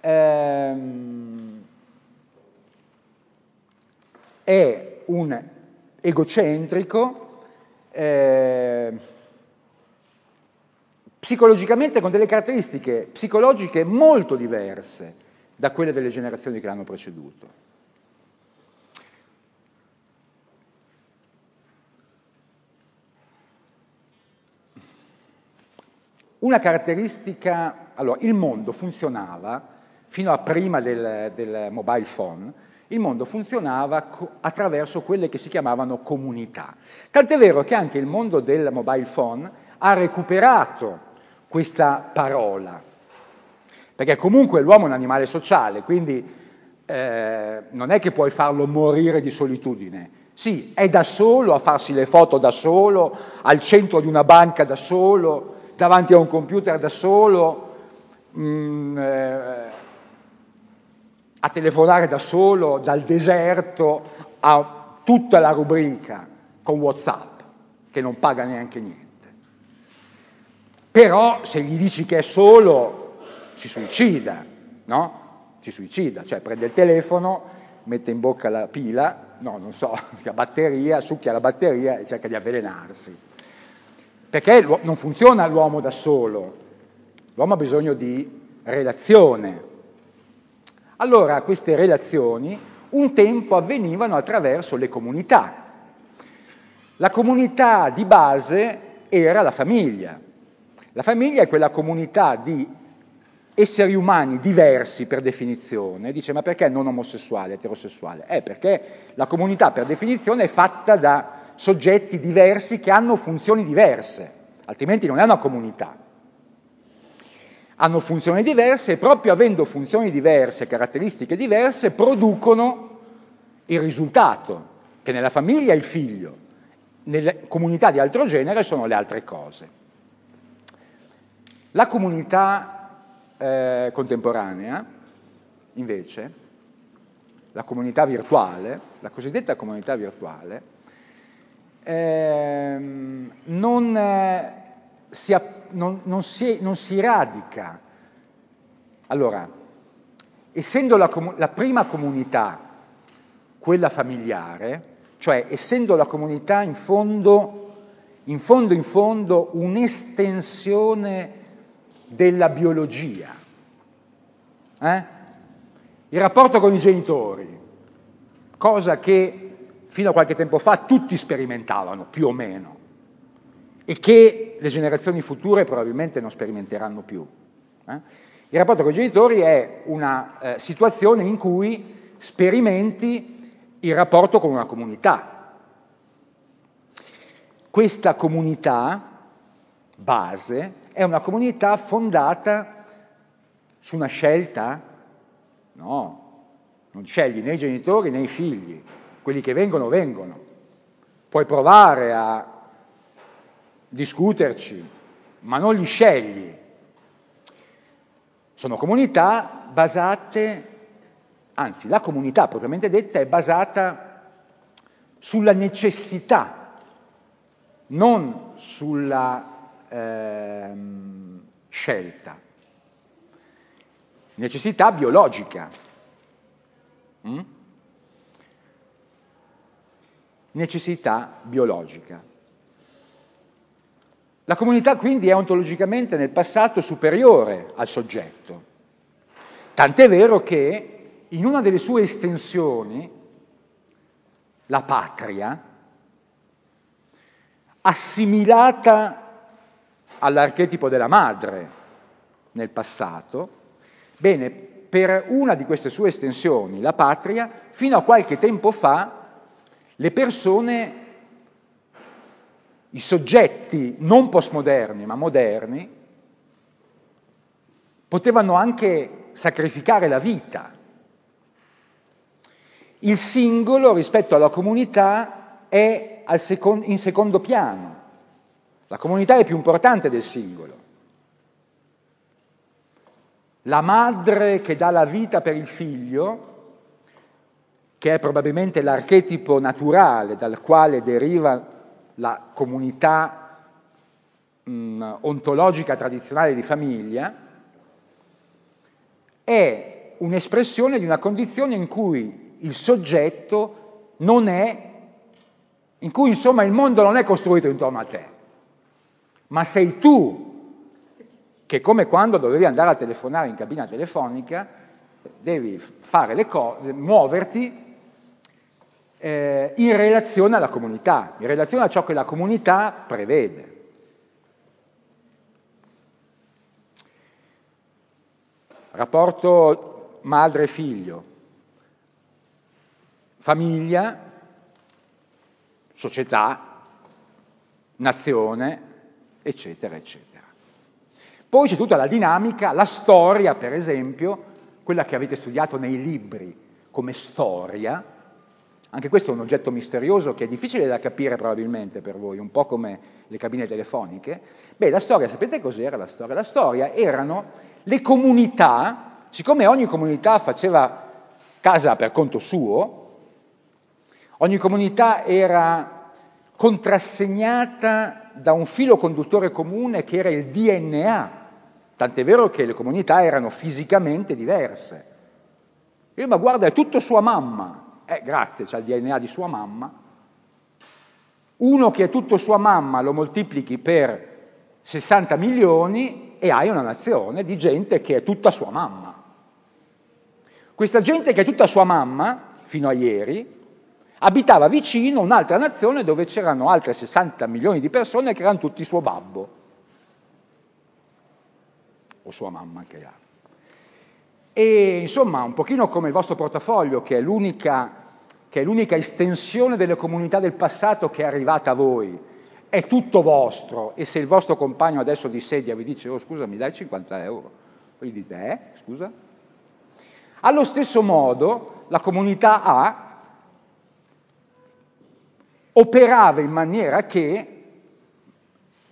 ehm, è un egocentrico, eh, psicologicamente con delle caratteristiche psicologiche molto diverse da quelle delle generazioni che l'hanno preceduto. Una caratteristica, allora, il mondo funzionava fino a prima del, del mobile phone, Il mondo funzionava attraverso quelle che si chiamavano comunità. Tant'è vero che anche il mondo del mobile phone ha recuperato questa parola, perché comunque l'uomo è un animale sociale, quindi eh, non è che puoi farlo morire di solitudine. Sì, è da solo a farsi le foto da solo, al centro di una banca da solo, davanti a un computer da solo, mh, mm, eh, a telefonare da solo dal deserto a tutta la rubrica con Whatsapp, che non paga neanche niente. Però se gli dici che è solo, si suicida, no? Si suicida, cioè prende il telefono, mette in bocca la pila, no, non so, la batteria, succhia la batteria e cerca di avvelenarsi. Perché non funziona l'uomo da solo, l'uomo ha bisogno di relazione, allora queste relazioni un tempo avvenivano attraverso le comunità. La comunità di base era la famiglia. La famiglia è quella comunità di esseri umani diversi per definizione. Dice ma perché non omosessuale, eterosessuale? Eh perché la comunità per definizione è fatta da soggetti diversi che hanno funzioni diverse, altrimenti non è una comunità hanno funzioni diverse e proprio avendo funzioni diverse, caratteristiche diverse, producono il risultato, che nella famiglia è il figlio, nelle comunità di altro genere sono le altre cose. La comunità eh, contemporanea, invece, la comunità virtuale, la cosiddetta comunità virtuale, ehm, non, eh, si non, non, si, non si radica. Allora, essendo la, la prima comunità quella familiare, cioè essendo la comunità in fondo, in fondo, in fondo un'estensione della biologia. Eh? Il rapporto con i genitori, cosa che fino a qualche tempo fa tutti sperimentavano, più o meno e che le generazioni future probabilmente non sperimenteranno più. Eh? Il rapporto con i genitori è una eh, situazione in cui sperimenti il rapporto con una comunità. Questa comunità base è una comunità fondata su una scelta? No, non scegli né i genitori né i figli, quelli che vengono vengono. Puoi provare a discuterci, ma non li scegli. Sono comunità basate, anzi la comunità propriamente detta è basata sulla necessità, non sulla eh, scelta. Necessità biologica. Mm? Necessità biologica. La comunità quindi è ontologicamente nel passato superiore al soggetto. Tant'è vero che in una delle sue estensioni, la patria, assimilata all'archetipo della madre nel passato, bene, per una di queste sue estensioni, la patria, fino a qualche tempo fa, le persone i soggetti non postmoderni ma moderni potevano anche sacrificare la vita. Il singolo rispetto alla comunità è in secondo piano. La comunità è più importante del singolo. La madre che dà la vita per il figlio, che è probabilmente l'archetipo naturale dal quale deriva la comunità mh, ontologica tradizionale di famiglia, è un'espressione di una condizione in cui il soggetto non è, in cui insomma il mondo non è costruito intorno a te, ma sei tu che come quando dovevi andare a telefonare in cabina telefonica, devi fare le cose, muoverti eh, in relazione alla comunità, in relazione a ciò che la comunità prevede. Rapporto madre-figlio. famiglia, società, nazione, eccetera, eccetera. Poi c'è tutta la dinamica, la storia, per esempio, quella che avete studiato nei libri come storia, anche questo è un oggetto misterioso che è difficile da capire probabilmente per voi, un po' come le cabine telefoniche. Beh, la storia, sapete cos'era la storia? La storia erano le comunità, siccome ogni comunità faceva casa per conto suo, ogni comunità era contrassegnata da un filo conduttore comune che era il DNA, tant'è vero che le comunità erano fisicamente diverse. E ma guarda, è tutto sua mamma. Eh, grazie, c'ha il DNA di sua mamma. Uno che è tutto sua mamma lo moltiplichi per 60 milioni e hai una nazione di gente che è tutta sua mamma. Questa gente che è tutta sua mamma, fino a ieri, abitava vicino un'altra nazione dove c'erano altre 60 milioni di persone che erano tutti suo babbo, o sua mamma anche là. E insomma, un pochino come il vostro portafoglio, che è l'unica, che è l'unica estensione delle comunità del passato che è arrivata a voi, è tutto vostro e se il vostro compagno adesso di sedia vi dice oh scusa mi dai 50 euro, voi gli dite eh scusa? Allo stesso modo la comunità A operava in maniera che,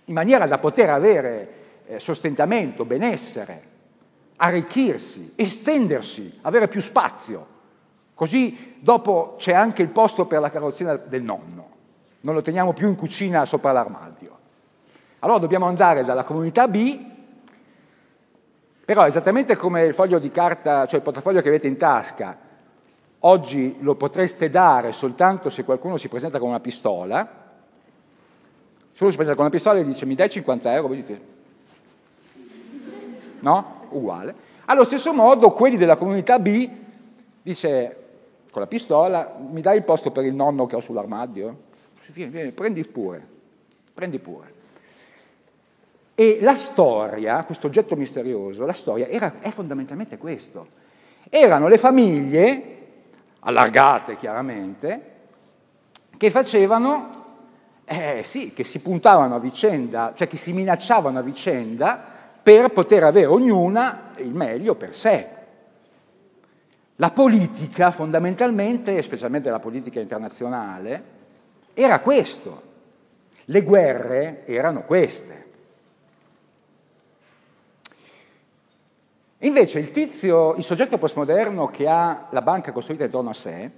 in maniera da poter avere eh, sostentamento, benessere, arricchirsi, estendersi, avere più spazio. Così dopo c'è anche il posto per la carrozzina del nonno, non lo teniamo più in cucina sopra l'armadio. Allora dobbiamo andare dalla comunità B, però esattamente come il foglio di carta, cioè il portafoglio che avete in tasca, oggi lo potreste dare soltanto se qualcuno si presenta con una pistola, se uno si presenta con una pistola e dice mi dai 50 euro, voi dite no? uguale. Allo stesso modo quelli della comunità B dice con la pistola mi dai il posto per il nonno che ho sull'armadio? Vieni, vieni, prendi pure, prendi pure. E la storia, questo oggetto misterioso, la storia era, è fondamentalmente questo. Erano le famiglie, allargate chiaramente, che facevano, eh sì, che si puntavano a vicenda, cioè che si minacciavano a vicenda per poter avere ognuna il meglio per sé. La politica fondamentalmente, specialmente la politica internazionale, era questo. Le guerre erano queste. Invece il tizio, il soggetto postmoderno che ha la banca costruita intorno a sé,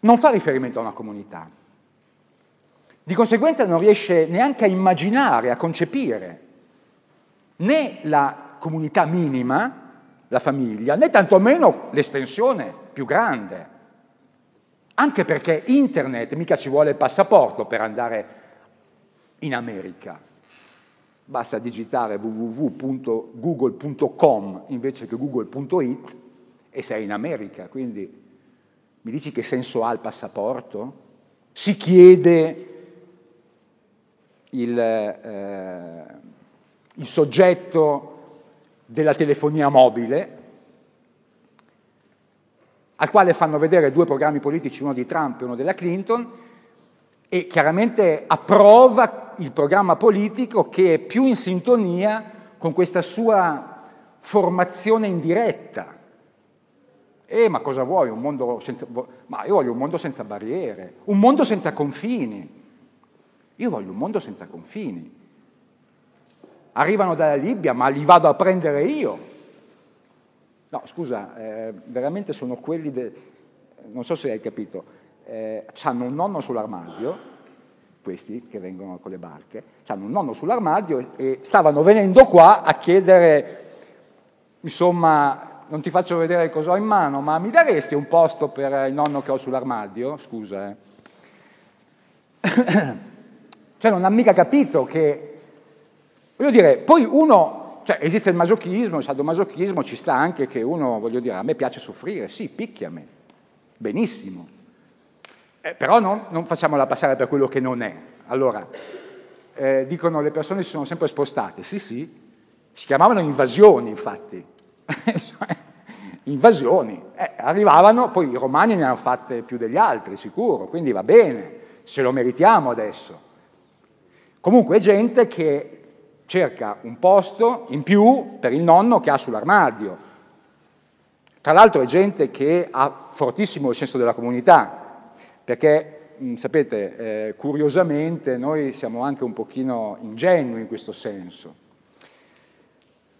non fa riferimento a una comunità, di conseguenza non riesce neanche a immaginare, a concepire né la comunità minima, la famiglia, né tantomeno l'estensione più grande. Anche perché internet mica ci vuole il passaporto per andare in America. Basta digitare www.google.com invece che google.it e sei in America. Quindi mi dici che senso ha il passaporto? Si chiede il, eh, il soggetto della telefonia mobile, al quale fanno vedere due programmi politici, uno di Trump e uno della Clinton, e chiaramente approva il programma politico che è più in sintonia con questa sua formazione indiretta. Eh, ma cosa vuoi? Un mondo senza... Ma io voglio un mondo senza barriere, un mondo senza confini. Io voglio un mondo senza confini. Arrivano dalla Libia, ma li vado a prendere io. No, scusa, eh, veramente sono quelli, de... non so se hai capito, eh, hanno un nonno sull'armadio, questi che vengono con le barche, hanno un nonno sull'armadio e stavano venendo qua a chiedere, insomma, non ti faccio vedere cosa ho in mano, ma mi daresti un posto per il nonno che ho sull'armadio? Scusa, eh. Cioè non ha mica capito che, voglio dire, poi uno, cioè esiste il masochismo, il sadomasochismo, ci sta anche che uno, voglio dire, a me piace soffrire, sì, picchiami, benissimo, eh, però non, non facciamola passare per quello che non è. Allora, eh, dicono le persone si sono sempre spostate, sì sì, si chiamavano invasioni infatti, cioè, invasioni. Eh, arrivavano, poi i romani ne hanno fatte più degli altri, sicuro, quindi va bene, se lo meritiamo adesso. Comunque è gente che cerca un posto in più per il nonno che ha sull'armadio. Tra l'altro è gente che ha fortissimo il senso della comunità, perché mh, sapete, eh, curiosamente noi siamo anche un pochino ingenui in questo senso.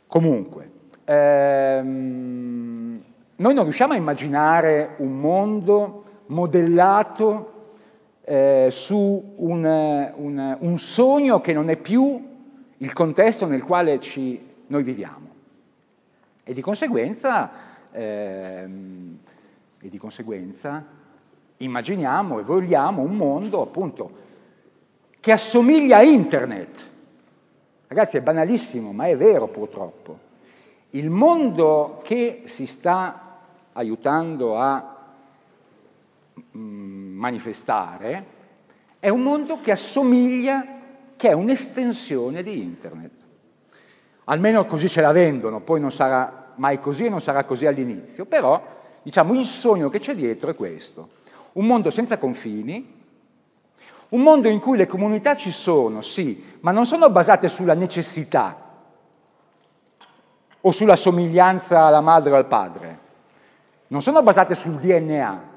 Comunque, ehm, noi non riusciamo a immaginare un mondo modellato eh, su un, un, un, sogno che non è più il contesto nel quale ci, noi viviamo. E di conseguenza, ehm, e di conseguenza immaginiamo e vogliamo un mondo appunto che assomiglia a internet. Ragazzi, è banalissimo, ma è vero purtroppo. Il mondo che si sta aiutando a mm, manifestare è un mondo che assomiglia, che è un'estensione di internet. Almeno così ce la vendono, poi non sarà mai così e non sarà così all'inizio, però diciamo il sogno che c'è dietro è questo. Un mondo senza confini, un mondo in cui le comunità ci sono, sì, ma non sono basate sulla necessità, o sulla somiglianza alla madre o al padre, non sono basate sul DNA.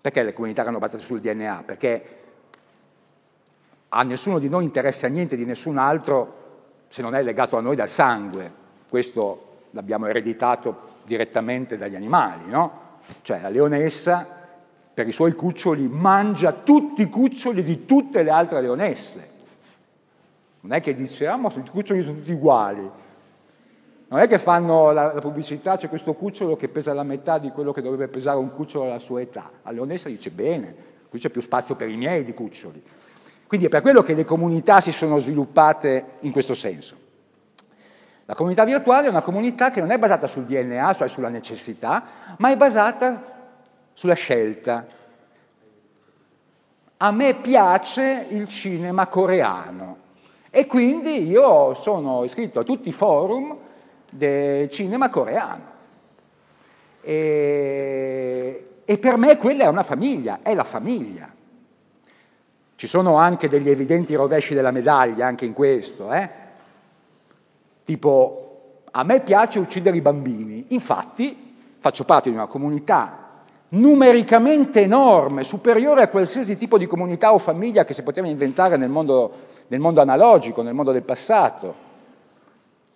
Perché le comunità erano basate sul DNA? Perché a nessuno di noi interessa niente di nessun altro se non è legato a noi dal sangue. Questo l'abbiamo ereditato direttamente dagli animali, no? Cioè la leonessa per i suoi cuccioli mangia tutti i cuccioli di tutte le altre leonesse. Non è che dice, ah, ma i cuccioli sono tutti uguali. Non è che fanno la, la, pubblicità, c'è questo cucciolo che pesa la metà di quello che dovrebbe pesare un cucciolo alla sua età. A Leonessa dice, bene, qui c'è più spazio per i miei di cuccioli. Quindi è per quello che le comunità si sono sviluppate in questo senso. La comunità virtuale è una comunità che non è basata sul DNA, cioè sulla necessità, ma è basata sulla scelta. A me piace il cinema coreano, e quindi io sono iscritto a tutti i forum del cinema coreano. E, e per me quella è una famiglia, è la famiglia. Ci sono anche degli evidenti rovesci della medaglia anche in questo, eh? Tipo a me piace uccidere i bambini, infatti faccio parte di una comunità numericamente enorme, superiore a qualsiasi tipo di comunità o famiglia che si poteva inventare nel mondo, nel mondo analogico, nel mondo del passato.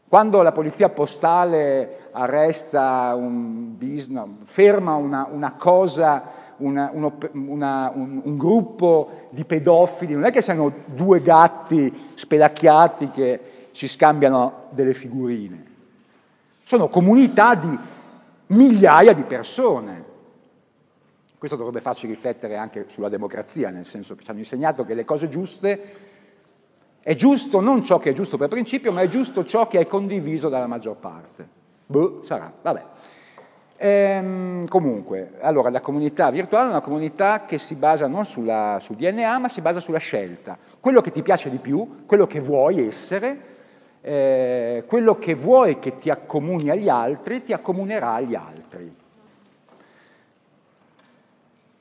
Quando la polizia postale arresta un business, ferma una, una cosa, una, uno, una, un, un, gruppo di pedofili, non è che siano due gatti spelacchiati che ci scambiano delle figurine, sono comunità di migliaia di persone. Questo dovrebbe farci riflettere anche sulla democrazia, nel senso che ci hanno insegnato che le cose giuste è giusto non ciò che è giusto per principio, ma è giusto ciò che è condiviso dalla maggior parte. Boh, sarà, vabbè. Ehm, comunque, allora la comunità virtuale è una comunità che si basa non sulla, sul DNA, ma si basa sulla scelta. Quello che ti piace di più, quello che vuoi essere, eh, quello che vuoi che ti accomuni agli altri, ti accomunerà agli altri.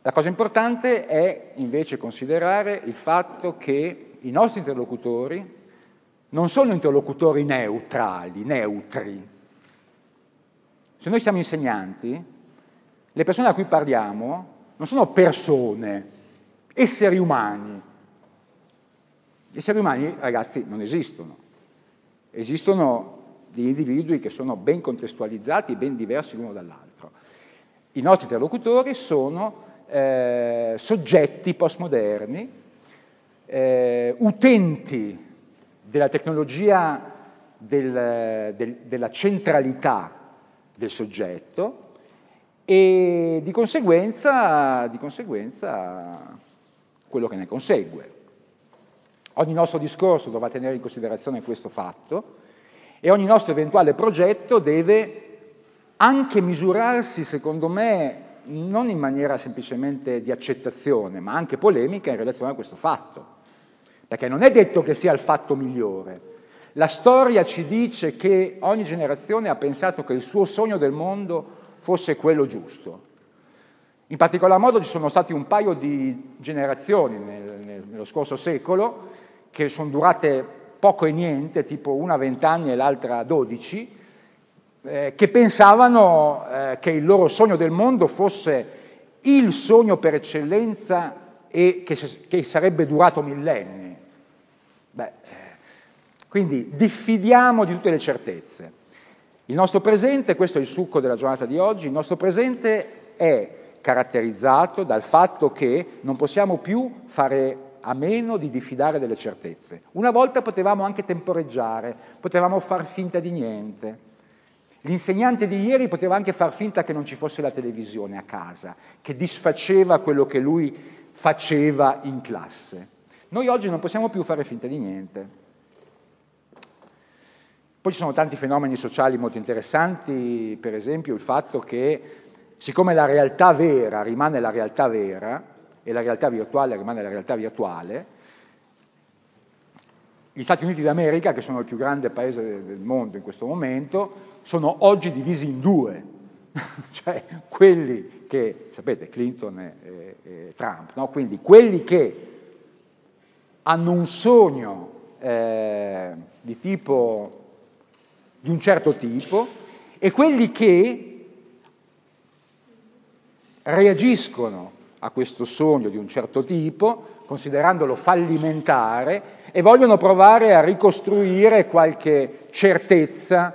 La cosa importante è invece considerare il fatto che i nostri interlocutori non sono interlocutori neutrali, neutri. Se noi siamo insegnanti, le persone a cui parliamo non sono persone, esseri umani. Gli esseri umani, ragazzi, non esistono. Esistono degli individui che sono ben contestualizzati, ben diversi l'uno dall'altro. I nostri interlocutori sono eh, soggetti postmoderni, eh, utenti della tecnologia del, del, della centralità del soggetto e di conseguenza, di conseguenza quello che ne consegue. Ogni nostro discorso dovrà tenere in considerazione questo fatto e ogni nostro eventuale progetto deve anche misurarsi, secondo me, non in maniera semplicemente di accettazione, ma anche polemica in relazione a questo fatto. Perché non è detto che sia il fatto migliore. La storia ci dice che ogni generazione ha pensato che il suo sogno del mondo fosse quello giusto. In particolar modo ci sono stati un paio di generazioni nel, nel, nello scorso secolo che sono durate poco e niente, tipo una a 20 anni e l'altra a 12, eh, che pensavano eh, che il loro sogno del mondo fosse il sogno per eccellenza e che, che sarebbe durato millenni. Beh, quindi diffidiamo di tutte le certezze. Il nostro presente, questo è il succo della giornata di oggi, il nostro presente è caratterizzato dal fatto che non possiamo più fare a meno di diffidare delle certezze. Una volta potevamo anche temporeggiare, potevamo far finta di niente. L'insegnante di ieri poteva anche far finta che non ci fosse la televisione a casa, che disfaceva quello che lui faceva in classe. Noi oggi non possiamo più fare finta di niente. Poi ci sono tanti fenomeni sociali molto interessanti, per esempio il fatto che siccome la realtà vera rimane la realtà vera e la realtà virtuale rimane la realtà virtuale, gli Stati Uniti d'America, che sono il più grande paese del mondo in questo momento, sono oggi divisi in due, cioè quelli che, sapete, Clinton e, e, Trump, no? quindi quelli che hanno un sogno eh, di tipo di un certo tipo e quelli che reagiscono a questo sogno di un certo tipo, considerandolo fallimentare, e vogliono provare a ricostruire qualche certezza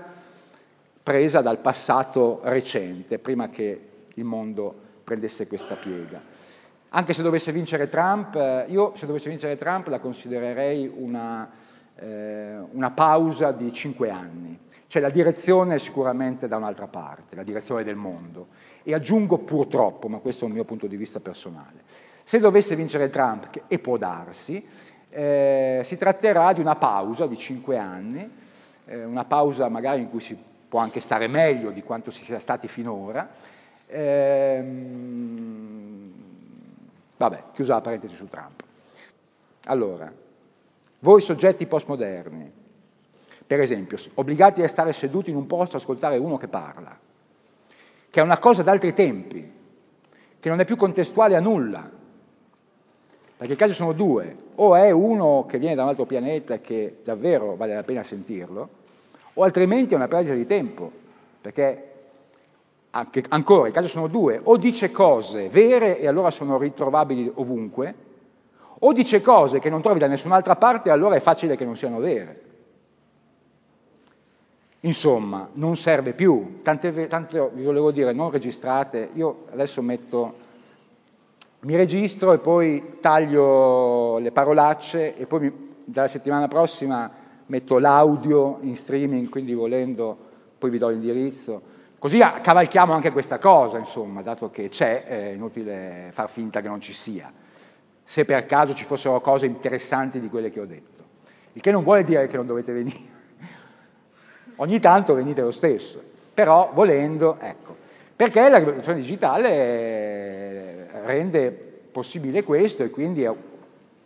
presa dal passato recente, prima che il mondo prendesse questa piega. Anche se dovesse vincere Trump, eh, io se dovesse vincere Trump la considererei una, eh, una pausa di cinque anni. Cioè la direzione è sicuramente da un'altra parte, la direzione del mondo. E aggiungo purtroppo, ma questo è un mio punto di vista personale, se dovesse vincere Trump, e può darsi, eh, si tratterà di una pausa di cinque anni, eh, una pausa magari in cui si può anche stare meglio di quanto si sia stati finora. Ehm, vabbè, chiusa la parentesi su Trump. Allora, voi soggetti postmoderni, per esempio, obbligati a stare seduti in un posto a ascoltare uno che parla, che è una cosa d'altri tempi, che non è più contestuale a nulla, perché i casi sono due, o è uno che viene da un altro pianeta e che davvero vale la pena sentirlo, o altrimenti è una perdita di tempo, perché anche, ancora i casi sono due, o dice cose vere e allora sono ritrovabili ovunque, o dice cose che non trovi da nessun'altra parte e allora è facile che non siano vere. Insomma, non serve più, tante, tante vi volevo dire, non registrate, io adesso metto mi registro e poi taglio le parolacce e poi mi, dalla settimana prossima metto l'audio in streaming, quindi volendo poi vi do l'indirizzo. Così cavalchiamo anche questa cosa, insomma, dato che c'è, è inutile far finta che non ci sia, se per caso ci fossero cose interessanti di quelle che ho detto. Il che non vuole dire che non dovete venire. Ogni tanto venite lo stesso, però volendo, ecco. Perché la rivoluzione digitale rende possibile questo e quindi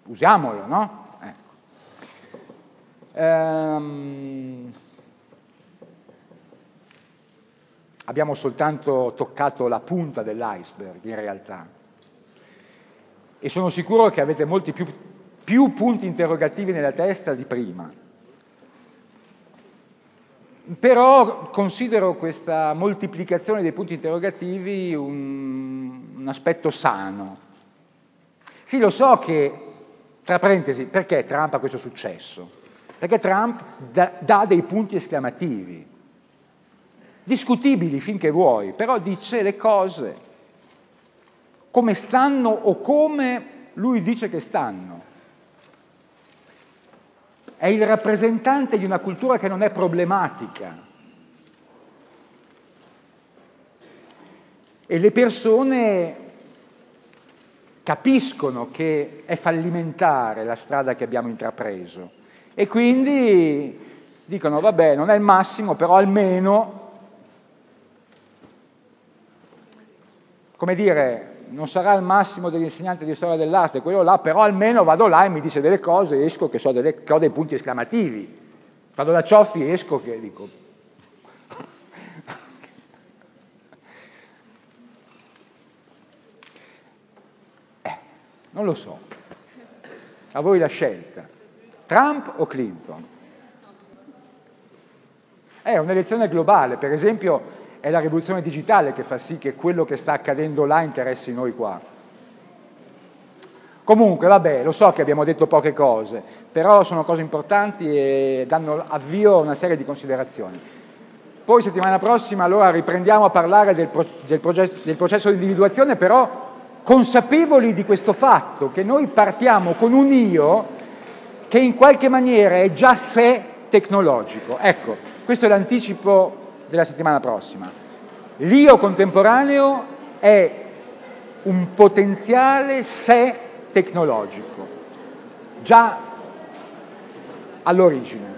usiamolo, no? Ecco. Ehm, abbiamo soltanto toccato la punta dell'iceberg in realtà e sono sicuro che avete molti più, più punti interrogativi nella testa di prima. Però considero questa moltiplicazione dei punti interrogativi un, un aspetto sano. Sì, lo so che, tra parentesi, perché Trump ha questo successo? Perché Trump dà dei punti esclamativi, discutibili finché vuoi, però dice le cose come stanno o come lui dice che stanno è il rappresentante di una cultura che non è problematica. E le persone capiscono che è fallimentare la strada che abbiamo intrapreso e quindi dicono vabbè non è il massimo, però almeno, come dire, non sarà il massimo dell'insegnante di storia dell'arte, quello là, però almeno vado là e mi dice delle cose, esco che, so delle, che ho dei punti esclamativi. Vado da Cioffi, esco che dico... eh, non lo so. A voi la scelta. Trump o Clinton? È un'elezione globale, per esempio è la rivoluzione digitale che fa sì che quello che sta accadendo là interessi noi qua. Comunque, vabbè, lo so che abbiamo detto poche cose, però sono cose importanti e danno avvio a una serie di considerazioni. Poi settimana prossima allora riprendiamo a parlare del, pro- del, processo, del processo di individuazione, però consapevoli di questo fatto, che noi partiamo con un io che in qualche maniera è già sé tecnologico. Ecco, questo è l'anticipo della settimana prossima. L'io contemporaneo è un potenziale sé tecnologico, già all'origine.